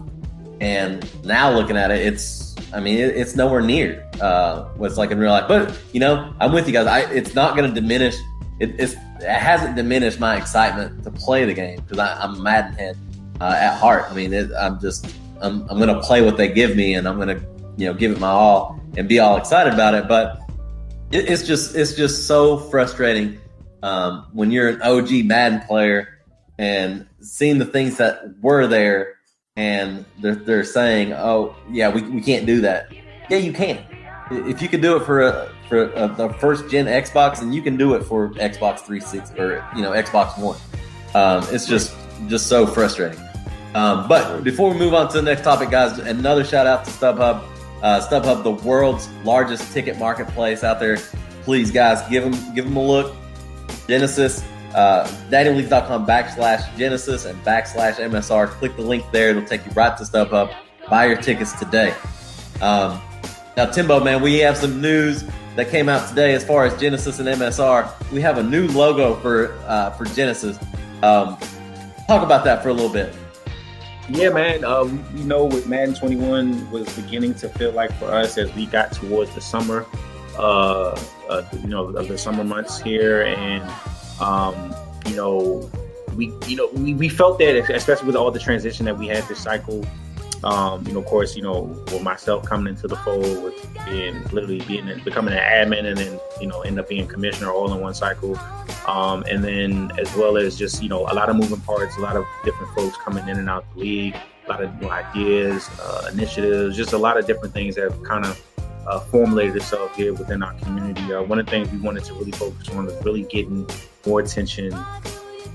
And now looking at it, it's I mean, it, it's nowhere near uh, what's like in real life. But you know, I'm with you guys. I, it's not going to diminish. It, it hasn't diminished my excitement to play the game because I'm a Madden head uh, at heart. I mean, it, I'm just I'm, I'm going to play what they give me, and I'm going to you know give it my all and be all excited about it. But it, it's just it's just so frustrating um, when you're an OG Madden player and seeing the things that were there and they're, they're saying, "Oh, yeah, we, we can't do that." Yeah, you can. If you can do it for a for a, the first gen Xbox, and you can do it for Xbox 360 or you know Xbox One. Um, it's just just so frustrating. Um, but before we move on to the next topic, guys, another shout out to StubHub. Uh, StubHub, the world's largest ticket marketplace out there. Please, guys, give them give them a look. Genesis uh, danielleaf.com backslash Genesis and backslash MSR. Click the link there. It'll take you right to StubHub. Buy your tickets today. Um, now, Timbo, man, we have some news that came out today as far as Genesis and MSR. We have a new logo for uh, for Genesis. Um, talk about that for a little bit. Yeah, man. Uh, you know, with Madden 21 was beginning to feel like for us as we got towards the summer, uh, uh, you know, the summer months here, and um, you know, we you know we, we felt that especially with all the transition that we had this cycle. Um, you know, of course, you know, with myself coming into the fold, with being literally being becoming an admin, and then you know, end up being commissioner all in one cycle, um, and then as well as just you know a lot of moving parts, a lot of different folks coming in and out the league, a lot of new ideas, uh, initiatives, just a lot of different things that have kind of uh, formulated itself here within our community. Uh, one of the things we wanted to really focus on is really getting more attention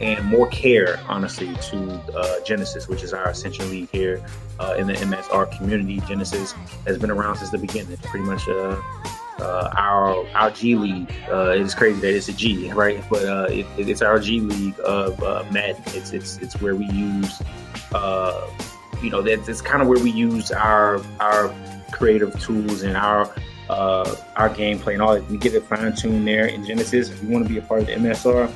and more care, honestly, to uh, Genesis, which is our Ascension League here uh, in the MSR community. Genesis has been around since the beginning. It's pretty much uh, uh our our G League. It's crazy that it's a G, right? But it, it's our G League of Madden. It's it's it's where we use, you know, that's it's kind of where we use our our creative tools and our uh, our gameplay and all that. We get it fine tuned there in Genesis. If you want to be a part of the MSR,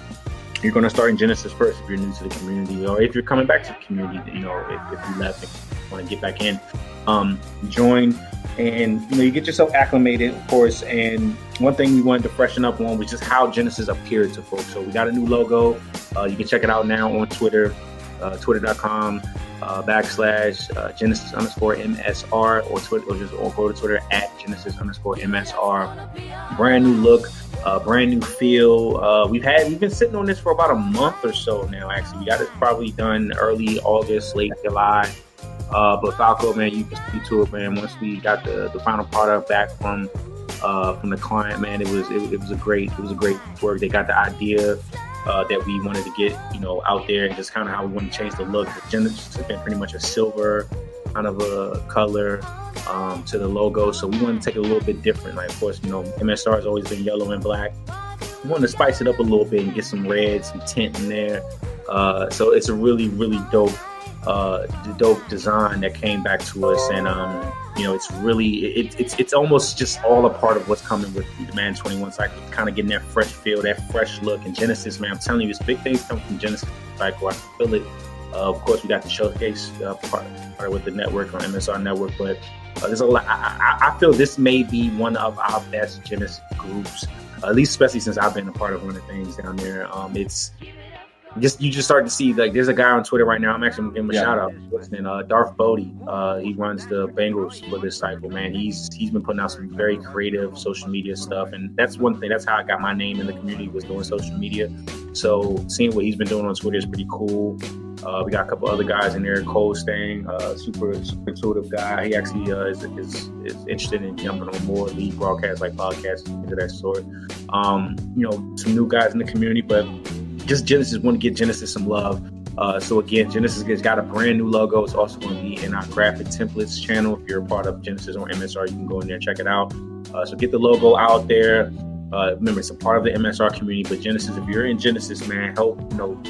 you're going to start in Genesis first if you're new to the community, or if you're coming back to the community, you know, if, if you left and want to get back in, um, join and you know you get yourself acclimated, of course. And one thing we wanted to freshen up on was just how Genesis appeared to folks. So we got a new logo. Uh, you can check it out now on Twitter, uh, twitter.com uh, backslash uh, Genesis underscore MSR or Twitter or just or go to Twitter at Genesis underscore MSR. Brand new look, uh, brand new feel. Uh, we've had we've been sitting on this for about a month or so now. Actually, we got it probably done early August, late July. Uh, but Falco, man, you can speak to it, man. Once we got the, the final product back from uh, from the client, man, it was it, it, was a great it was a great work. They got the idea uh, that we wanted to get you know out there, and just kind of how we want to change the look. The has been pretty much a silver kind of a color um, to the logo, so we wanted to take it a little bit different. Like, of course, you know, MSR has always been yellow and black. We wanted to spice it up a little bit and get some red, some tint in there. Uh, so it's a really, really dope uh, dope design that came back to us, and um, you know, it's really it, it's it's almost just all a part of what's coming with the Madden 21 cycle. Kind of getting that fresh feel, that fresh look. And Genesis, man, I'm telling you, it's big things coming from Genesis cycle. I feel it. Uh, of course, we got the showcase uh, part, part with the network on MSR Network, but uh, there's a lot. I, I, feel this may be one of our best Genesis groups, at least especially since I've been a part of one of the things down there. Um, it's just you just start to see like there's a guy on Twitter right now. I'm actually gonna him a yeah. shout out. Listening, uh, Darth Bodie. Uh, he runs the Bengals for this cycle. Man, he's he's been putting out some very creative social media stuff, and that's one thing. That's how I got my name in the community was doing social media. So seeing what he's been doing on Twitter is pretty cool. Uh, we got a couple other guys in there. Cole Stang, uh, super super intuitive guy. He actually uh, is, is, is interested in jumping on more league broadcasts like podcasts, things of that sort. Um, you know, some new guys in the community, but just Genesis want to get Genesis some love. Uh, so again, Genesis has got a brand new logo. It's also going to be in our graphic templates channel. If you're a part of Genesis or MSR, you can go in there and check it out. Uh, so get the logo out there. Uh, remember, it's a part of the MSR community. But Genesis, if you're in Genesis, man, help you know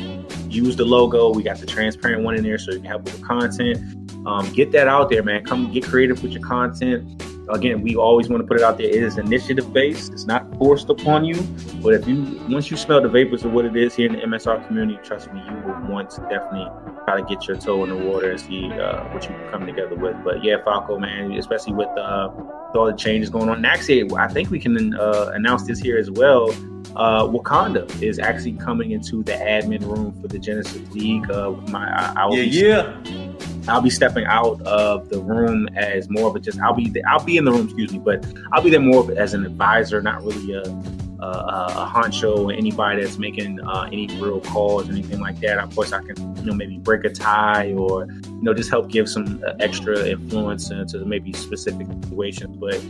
use the logo. We got the transparent one in there, so you can help with the content. Um, get that out there, man. Come get creative with your content again, we always want to put it out there. It is initiative based. It's not forced upon you. But if you once you smell the vapors of what it is here in the MSR community, trust me, you will want to definitely try to get your toe in the water and see uh, what you can come together with. But yeah, Falco, man, especially with, uh, with all the changes going on. And actually, I think we can uh, announce this here as well. Uh, Wakanda is actually coming into the admin room for the Genesis League. Uh, my, I, I yeah, yeah. I'll be stepping out of the room as more of a just I'll be I'll be in the room, excuse me, but I'll be there more as an advisor, not really a a, a honcho or anybody that's making uh, any real calls, or anything like that. Of course, I can you know maybe break a tie or you know just help give some uh, extra influence into maybe specific situations. But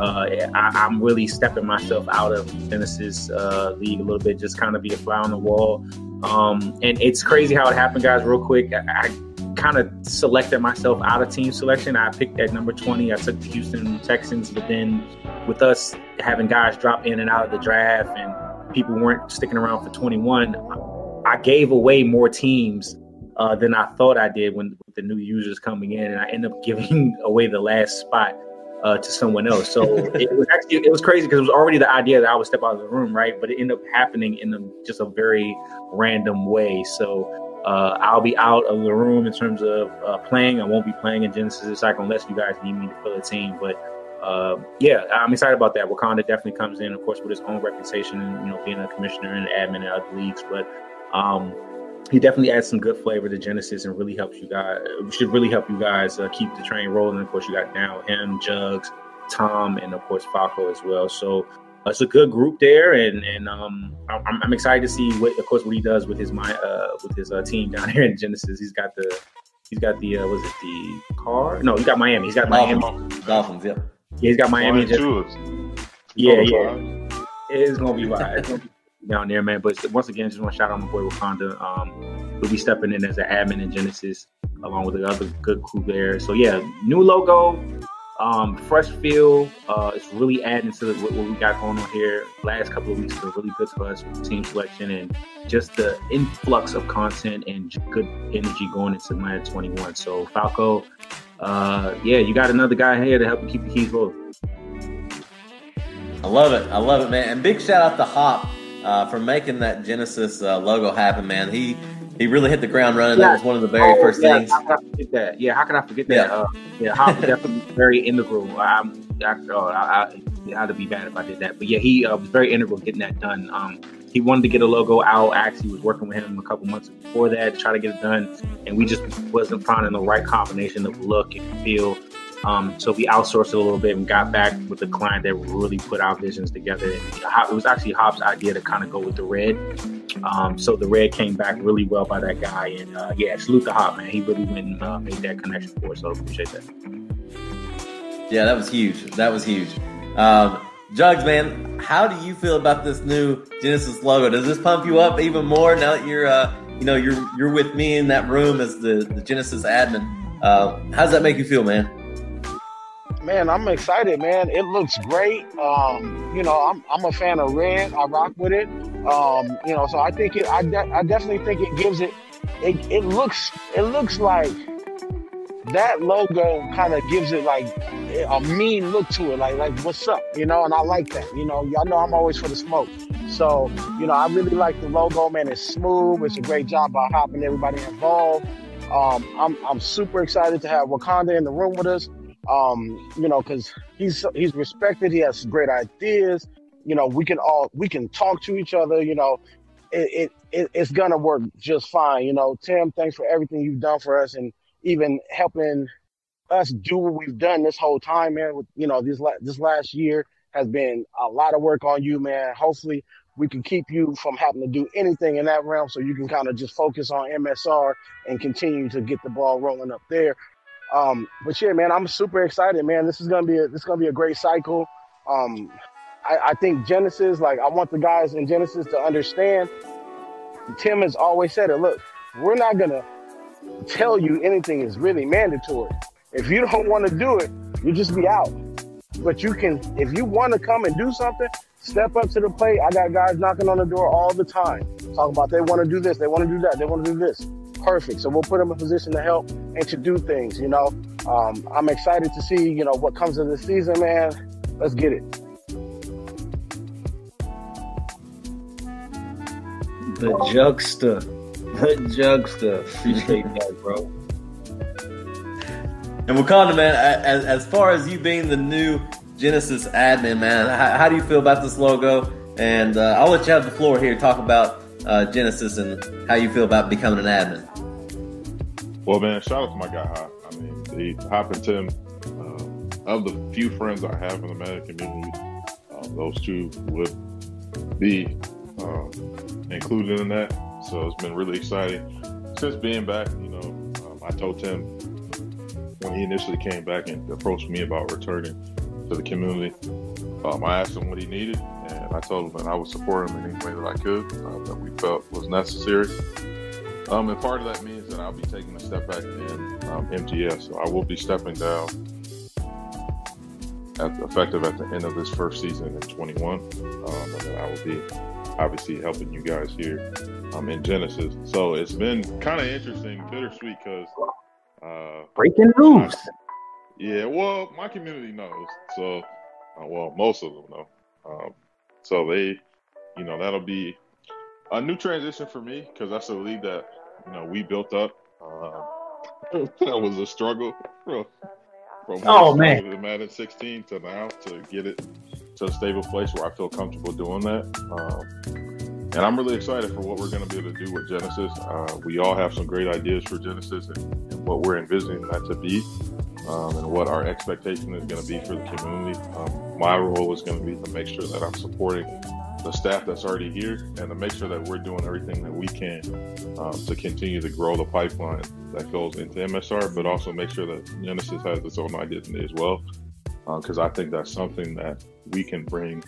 uh, I, am really stepping myself out of Genesis uh, league a little bit, just kind of be a fly on the wall. Um, and it's crazy how it happened, guys. Real quick, I, I kind of selected myself out of team selection. I picked at number 20. I took the Houston Texans, but then with us having guys drop in and out of the draft and people weren't sticking around for 21, I gave away more teams uh, than I thought I did when with the new users coming in, and I ended up [LAUGHS] giving away the last spot uh, to someone else. So [LAUGHS] it was actually it was crazy because it was already the idea that I would step out of the room, right? But it ended up happening in a, just a very random way. So uh, I'll be out of the room in terms of uh, playing. I won't be playing in Genesis cycle unless you guys need me to fill a team. But uh, yeah, I'm excited about that. Wakanda definitely comes in, of course, with his own reputation and you know being a commissioner and admin in other leagues. But um, he definitely adds some good flavor to Genesis and really helps you guys. Should really help you guys uh, keep the train rolling. Of course, you got now him, Jugs, Tom, and of course Falco as well. So it's a good group there, and and um, I'm, I'm, excited to see what, of course, what he does with his my uh, with his uh, team down [LAUGHS] here in Genesis. He's got the he's got the uh, was it the car? No, he's got Miami. He's got Miami Dolphins. Yeah, yeah he's got Miami. Just, yeah, yeah. It's gonna be wild. [LAUGHS] down there, man. But once again, just want to shout out my boy Wakanda. Um, he'll be stepping in as an admin in Genesis along with the other good crew there. So yeah, new logo, um, fresh feel. Uh, it's really adding to the, what, what, we got going on here. Last couple of weeks were really good for us with team selection and just the influx of content and good energy going into Madden 21. So Falco, uh, yeah, you got another guy here to help you keep the keys rolling. I love it. I love it, man. And big shout out to Hop uh, for making that Genesis uh, logo happen, man. He he really hit the ground running. Yeah. That was one of the very oh, first yeah. things. How can I forget that? Yeah, how can I forget that? Yeah, uh, yeah Hop definitely very integral. I'm, I, oh, I, I, I'd be bad if I did that, but yeah, he uh, was very integral getting that done. Um, he wanted to get a logo out. Actually, was working with him a couple months before that to try to get it done, and we just wasn't finding the right combination of look and feel. Um, so we outsourced it a little bit and got back with the client that really put our visions together. And it was actually Hop's idea to kind of go with the red. Um, so the red came back really well by that guy. And uh, yeah, salute the Hop man. He really went and uh, made that connection for us. So appreciate that. Yeah, that was huge. That was huge. Um, Jugs, man, how do you feel about this new Genesis logo? Does this pump you up even more now that you're, uh, you know, you're you're with me in that room as the, the Genesis admin? Uh, how does that make you feel, man? Man, I'm excited, man. It looks great. Um, you know, I'm I'm a fan of red. I rock with it. Um, you know, so I think it. I, de- I definitely think it gives it. It, it looks it looks like that logo kind of gives it like a mean look to it, like like what's up, you know, and I like that. You know, y'all know I'm always for the smoke. So, you know, I really like the logo, man. It's smooth. It's a great job by hopping everybody involved. Um, I'm I'm super excited to have Wakanda in the room with us. Um, you know, because he's he's respected. He has great ideas. You know, we can all we can talk to each other. You know, it, it, it it's gonna work just fine. You know, Tim, thanks for everything you've done for us and even helping us do what we've done this whole time, man. With you know, this la- this last year has been a lot of work on you, man. Hopefully, we can keep you from having to do anything in that realm, so you can kind of just focus on MSR and continue to get the ball rolling up there. Um, but yeah, man, I'm super excited, man. This is gonna be a, this is gonna be a great cycle. Um, I, I think Genesis, like, I want the guys in Genesis to understand. Tim has always said it. Look, we're not gonna tell you anything is really mandatory. If you don't want to do it, you just be out. But you can, if you want to come and do something, step up to the plate. I got guys knocking on the door all the time, talking about they want to do this, they want to do that, they want to do this. Perfect. So we'll put them in position to help and to do things. You know, um, I'm excited to see you know what comes of the season, man. Let's get it. The jugster. The jugster. Appreciate that, bro. And Wakanda, man, as, as far as you being the new Genesis admin, man, how, how do you feel about this logo? And uh, I'll let you have the floor here. Talk about uh, Genesis and how you feel about becoming an admin. Well, man, shout out to my guy Hop. I mean, the Hop and Tim, of the few friends I have in the Madden community, uh, those two would be uh, included in that. So it's been really exciting since being back. You know, um, I told Tim when he initially came back and approached me about returning to the community. Um, I asked him what he needed, and I told him that I would support him in any way that I could uh, that we felt was necessary. Um, and part of that means that I'll be taking a step back in um, MGS. So I will be stepping down at, effective at the end of this first season in 21. Um, and then I will be obviously helping you guys here um, in Genesis. So it's been kind of interesting, bittersweet, because uh, breaking news. Yeah, well, my community knows. So, uh, well, most of them know. Um, so they, you know, that'll be a new transition for me because that's a league that you know we built up. Uh, [LAUGHS] that was a struggle from, from oh man, the Madden 16 to now to get it to a stable place where I feel comfortable doing that. Um, and I'm really excited for what we're going to be able to do with Genesis. Uh, we all have some great ideas for Genesis and, and what we're envisioning that to be, um, and what our expectation is going to be for the community. Um, my role is going to be to make sure that I'm supporting the staff that's already here and to make sure that we're doing everything that we can um, to continue to grow the pipeline that goes into MSR, but also make sure that Genesis has its own identity as well. Because uh, I think that's something that we can bring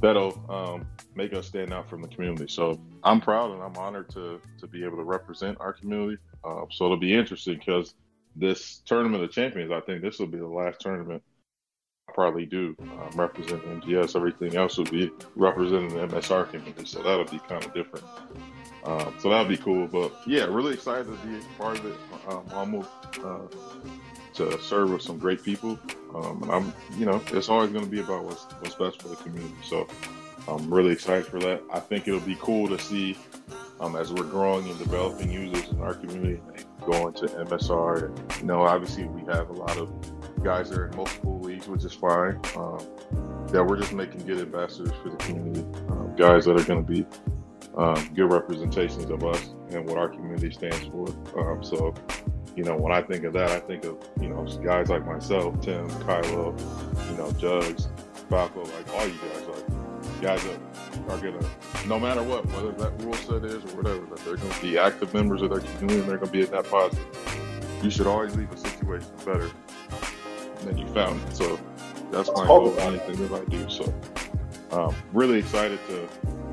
that'll um, make us stand out from the community. So I'm proud and I'm honored to to be able to represent our community. Uh, so it'll be interesting because this tournament of champions, I think this will be the last tournament I probably do um, represent MGS. Everything else will be representing the MSR community. So that'll be kind of different. Um, so that'll be cool. But yeah, really excited to be part of it. Um, almost uh, to serve with some great people. Um, and I'm, you know, it's always going to be about what's what's best for the community. So I'm really excited for that. I think it'll be cool to see um, as we're growing and developing users in our community, going to MSR. And, you know, obviously we have a lot of guys that are in multiple leagues, which is fine. Um, that we're just making good ambassadors for the community, um, guys that are going to be um, good representations of us and what our community stands for. Um, so, you know, when I think of that, I think of you know guys like myself, Tim, Kylo, you know, Jugs, Falco, like all you guys, like guys that are gonna, no matter what, whether that rule set is or whatever, that they're gonna be active members of their community and they're gonna be a net positive. You should always leave a situation better than you found it. So that's my goal anything that I do. So um, really excited to,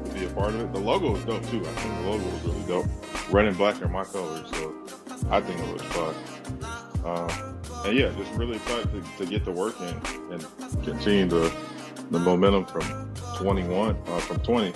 to, be a part of it. The logo is dope too. I think the logo is really dope. Red and black are my colors, so I think it looks fun. Um, and yeah, just really excited to, to get to work in and continue the the momentum from 21 uh, from 20.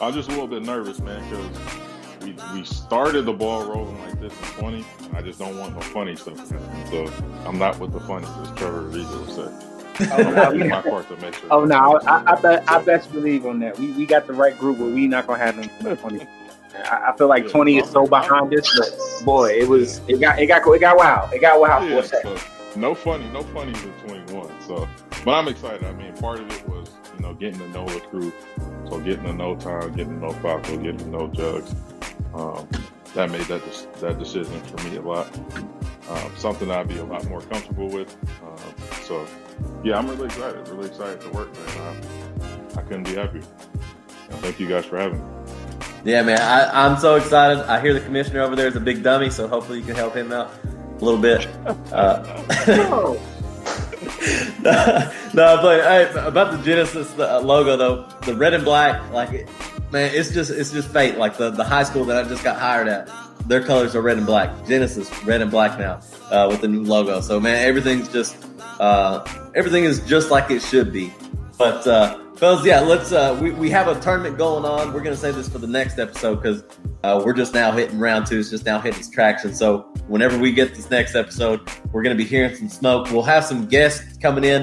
I was just a little bit nervous, man, because we, we started the ball rolling like this in 20. I just don't want no funny stuff. So I'm not with the funny, as Trevor Ariza would. Oh, [LAUGHS] no, my part make sure. Oh no, I, I, bet I best believe on that. We we got the right group where we not gonna have them funny. I, I feel like yeah, 20 is so behind us, but boy, it was it got it got it got wild. It got wild yeah, for a second. So, no funny, no funny in 21. So, but I'm excited. I mean, part of it was you know getting to know the crew, so getting to know Tom, getting to know Falco, getting to know Jugs. Um, that made that that decision for me a lot. Um, something I'd be a lot more comfortable with. Um, so, yeah, I'm really excited. Really excited to work, man. I, I couldn't be happier. And thank you guys for having me. Yeah, man, I, am so excited. I hear the commissioner over there is a big dummy, so hopefully you can help him out a little bit. [LAUGHS] Uh, [LAUGHS] no. [LAUGHS] no, but hey, about the Genesis logo though, the red and black, like man, it's just it's just fate. Like the, the high school that I just got hired at, their colors are red and black. Genesis red and black now uh, with the new logo. So man, everything's just uh, everything is just like it should be. But uh, fellas, yeah, let's uh, we we have a tournament going on. We're gonna save this for the next episode because uh, we're just now hitting round two. It's just now hitting traction. So whenever we get this next episode, we're gonna be hearing some smoke. We'll have some guests coming in.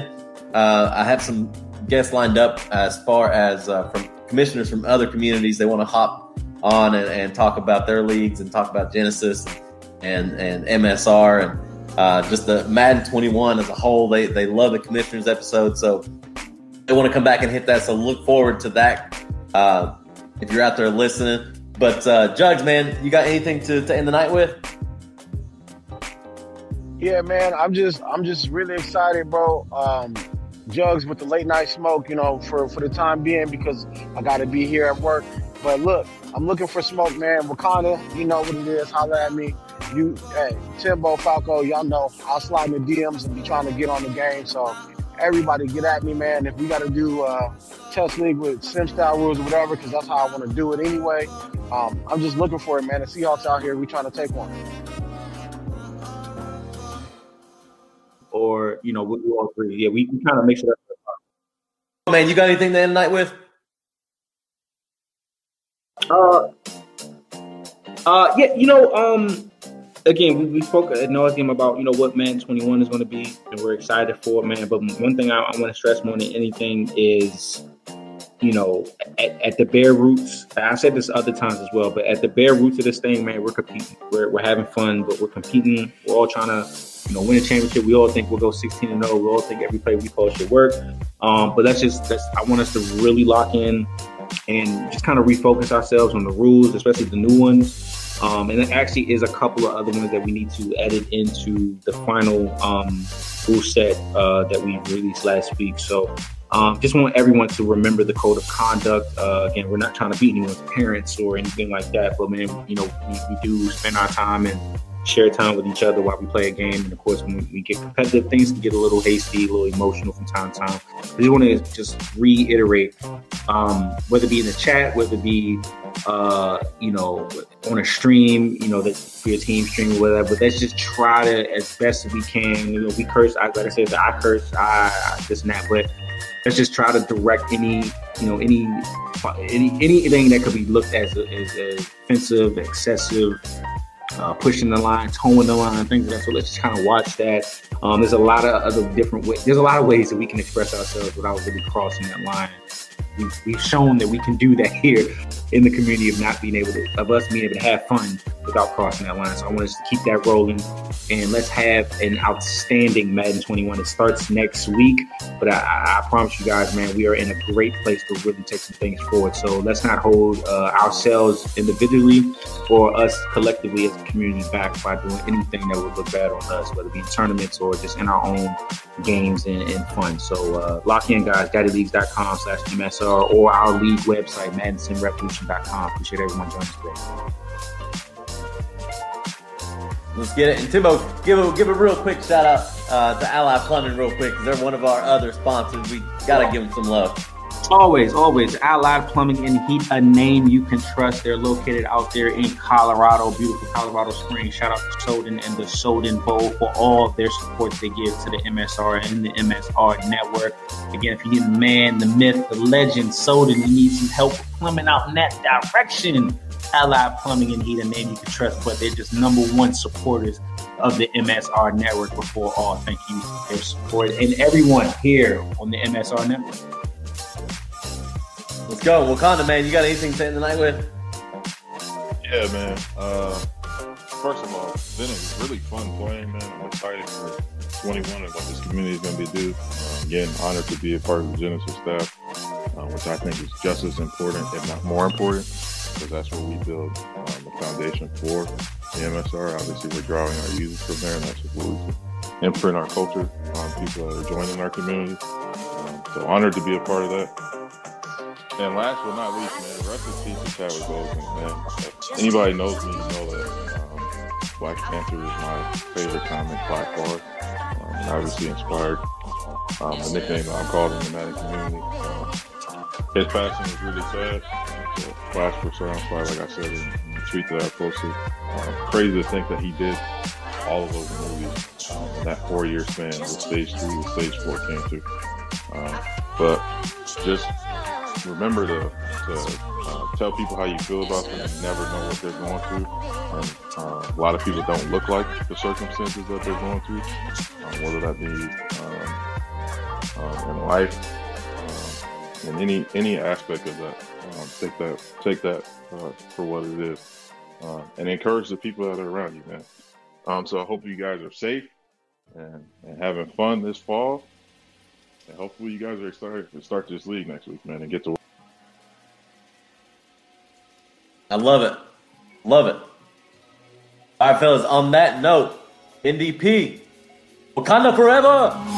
Uh, I have some guests lined up as far as uh, from commissioners from other communities. They want to hop on and, and, talk about their leagues and talk about Genesis and and MSR and uh, just the Madden 21 as a whole. They they love the commissioners episode, so they want to come back and hit that. So look forward to that uh, if you're out there listening. But uh, Judge, man, you got anything to, to end the night with? Yeah, man, I'm just I'm just really excited, bro. Um, jugs with the late night smoke, you know, for, for the time being because I got to be here at work. But look, I'm looking for smoke, man. Wakanda, you know what it is. Holla at me. You, hey, Timbo, Falco, y'all know I'll slide in the DMs and be trying to get on the game. So everybody get at me, man. If we got to do uh, test league with sim style rules or whatever, because that's how I want to do it anyway. Um, I'm just looking for it, man. The Seahawks out here, we trying to take one. or you know we, we all agree. Yeah, we, we kind of mix it up. Oh, man, you got anything to end the night with? Uh, uh, yeah, you know, um, again, we, we spoke at nauseum about you know what Madden 21 is going to be, and we're excited for it, man. But one thing I, I want to stress more than anything is, you know, at, at, the bare roots. I said this other times as well, but at the bare roots of this thing, man, we're competing. We're we're having fun, but we're competing. We're all trying to you know, win a championship. We all think we'll go 16 and 0. We all think every play we call should work. Um, but that's just that's I want us to really lock in and just kind of refocus ourselves on the rules, especially the new ones. Um, and there actually is a couple of other ones that we need to edit into the final um, set uh, that we released last week. So um, just want everyone to remember the code of conduct. Uh, again, we're not trying to beat anyone's parents or anything like that, but man, you know, we, we do spend our time and share time with each other while we play a game. And of course, when we get competitive, things can get a little hasty, a little emotional from time to time. I just want to just reiterate, um, whether it be in the chat, whether it be, uh, you know, on a stream, you know, that for your team stream or whatever, but let's just try to, as best we can, you know, we curse, I, like I said, I curse, I, I this and that, but let's just try to direct any, you know, any, any anything that could be looked at as, as, as offensive, excessive, uh, pushing the line, towing the line, things like that. So let's just kind of watch that. Um, there's a lot of other different ways. There's a lot of ways that we can express ourselves without really crossing that line. We've, we've shown that we can do that here in the community of not being able to, of us being able to have fun without crossing that line. So I want us to keep that rolling and let's have an outstanding Madden 21. It starts next week, but I, I, promise you guys, man, we are in a great place to really take some things forward. So let's not hold uh, ourselves individually or us collectively as a community back by doing anything that would look bad on us, whether it be tournaments or just in our own games and, and fun. So uh, lock in, guys, daddyleagues.com slash MSR or our league website, maddensimrevolution.com. Appreciate everyone joining today. Let's get it. And Timbo, give a give a real quick shout out uh, to Allied Plumbing, real quick, because they're one of our other sponsors. We gotta give them some love. Always, always. Allied Plumbing and Heat, a name you can trust. They're located out there in Colorado, beautiful Colorado Springs. Shout out to Soden and the Soden Bowl for all their support they give to the MSR and the MSR network. Again, if you need the man, the myth, the legend, Soden, you need some help plumbing out in that direction. Allied Plumbing and Heat, a name you can trust, but they're just number one supporters of the MSR network before all. Thank you for their support and everyone here on the MSR network. Let's go. Wakanda, man, you got anything to end the night with? Yeah, man. Uh, first of all, been a really fun playing, man. I'm excited for 21 and what this community is going to be do. Uh, again, honored to be a part of the Genesis staff, uh, which I think is just as important, if not more important, because that's where we build um, the foundation for the MSR. Obviously, we're drawing our users from there, and that's where we imprint our culture on people that are joining our community. Um, so honored to be a part of that. And last but not least, man, rest in peace to Chadwick Boseman, man. Anybody knows me, you know that um, Black Panther is my favorite comic by far. Um, and obviously inspired um, the nickname I'm called in the Madden community. Um, his passing is really sad. A flash for Soundfly, like I said in, in the tweet that I posted. Um, crazy to think that he did all of those movies um, in that four year span with stage three to stage four cancer. Um, but just remember to, to uh, tell people how you feel about them. You never know what they're going through. And uh, a lot of people don't look like the circumstances that they're going through, um, whether that be um, um, in life, um, in any any aspect of that. Um, take that take that uh, for what it is, uh, and encourage the people that are around you, man. Um, so I hope you guys are safe and, and having fun this fall. And hopefully, you guys are excited to start this league next week, man, and get to. I love it. Love it. All right, fellas, on that note, NDP, Wakanda forever.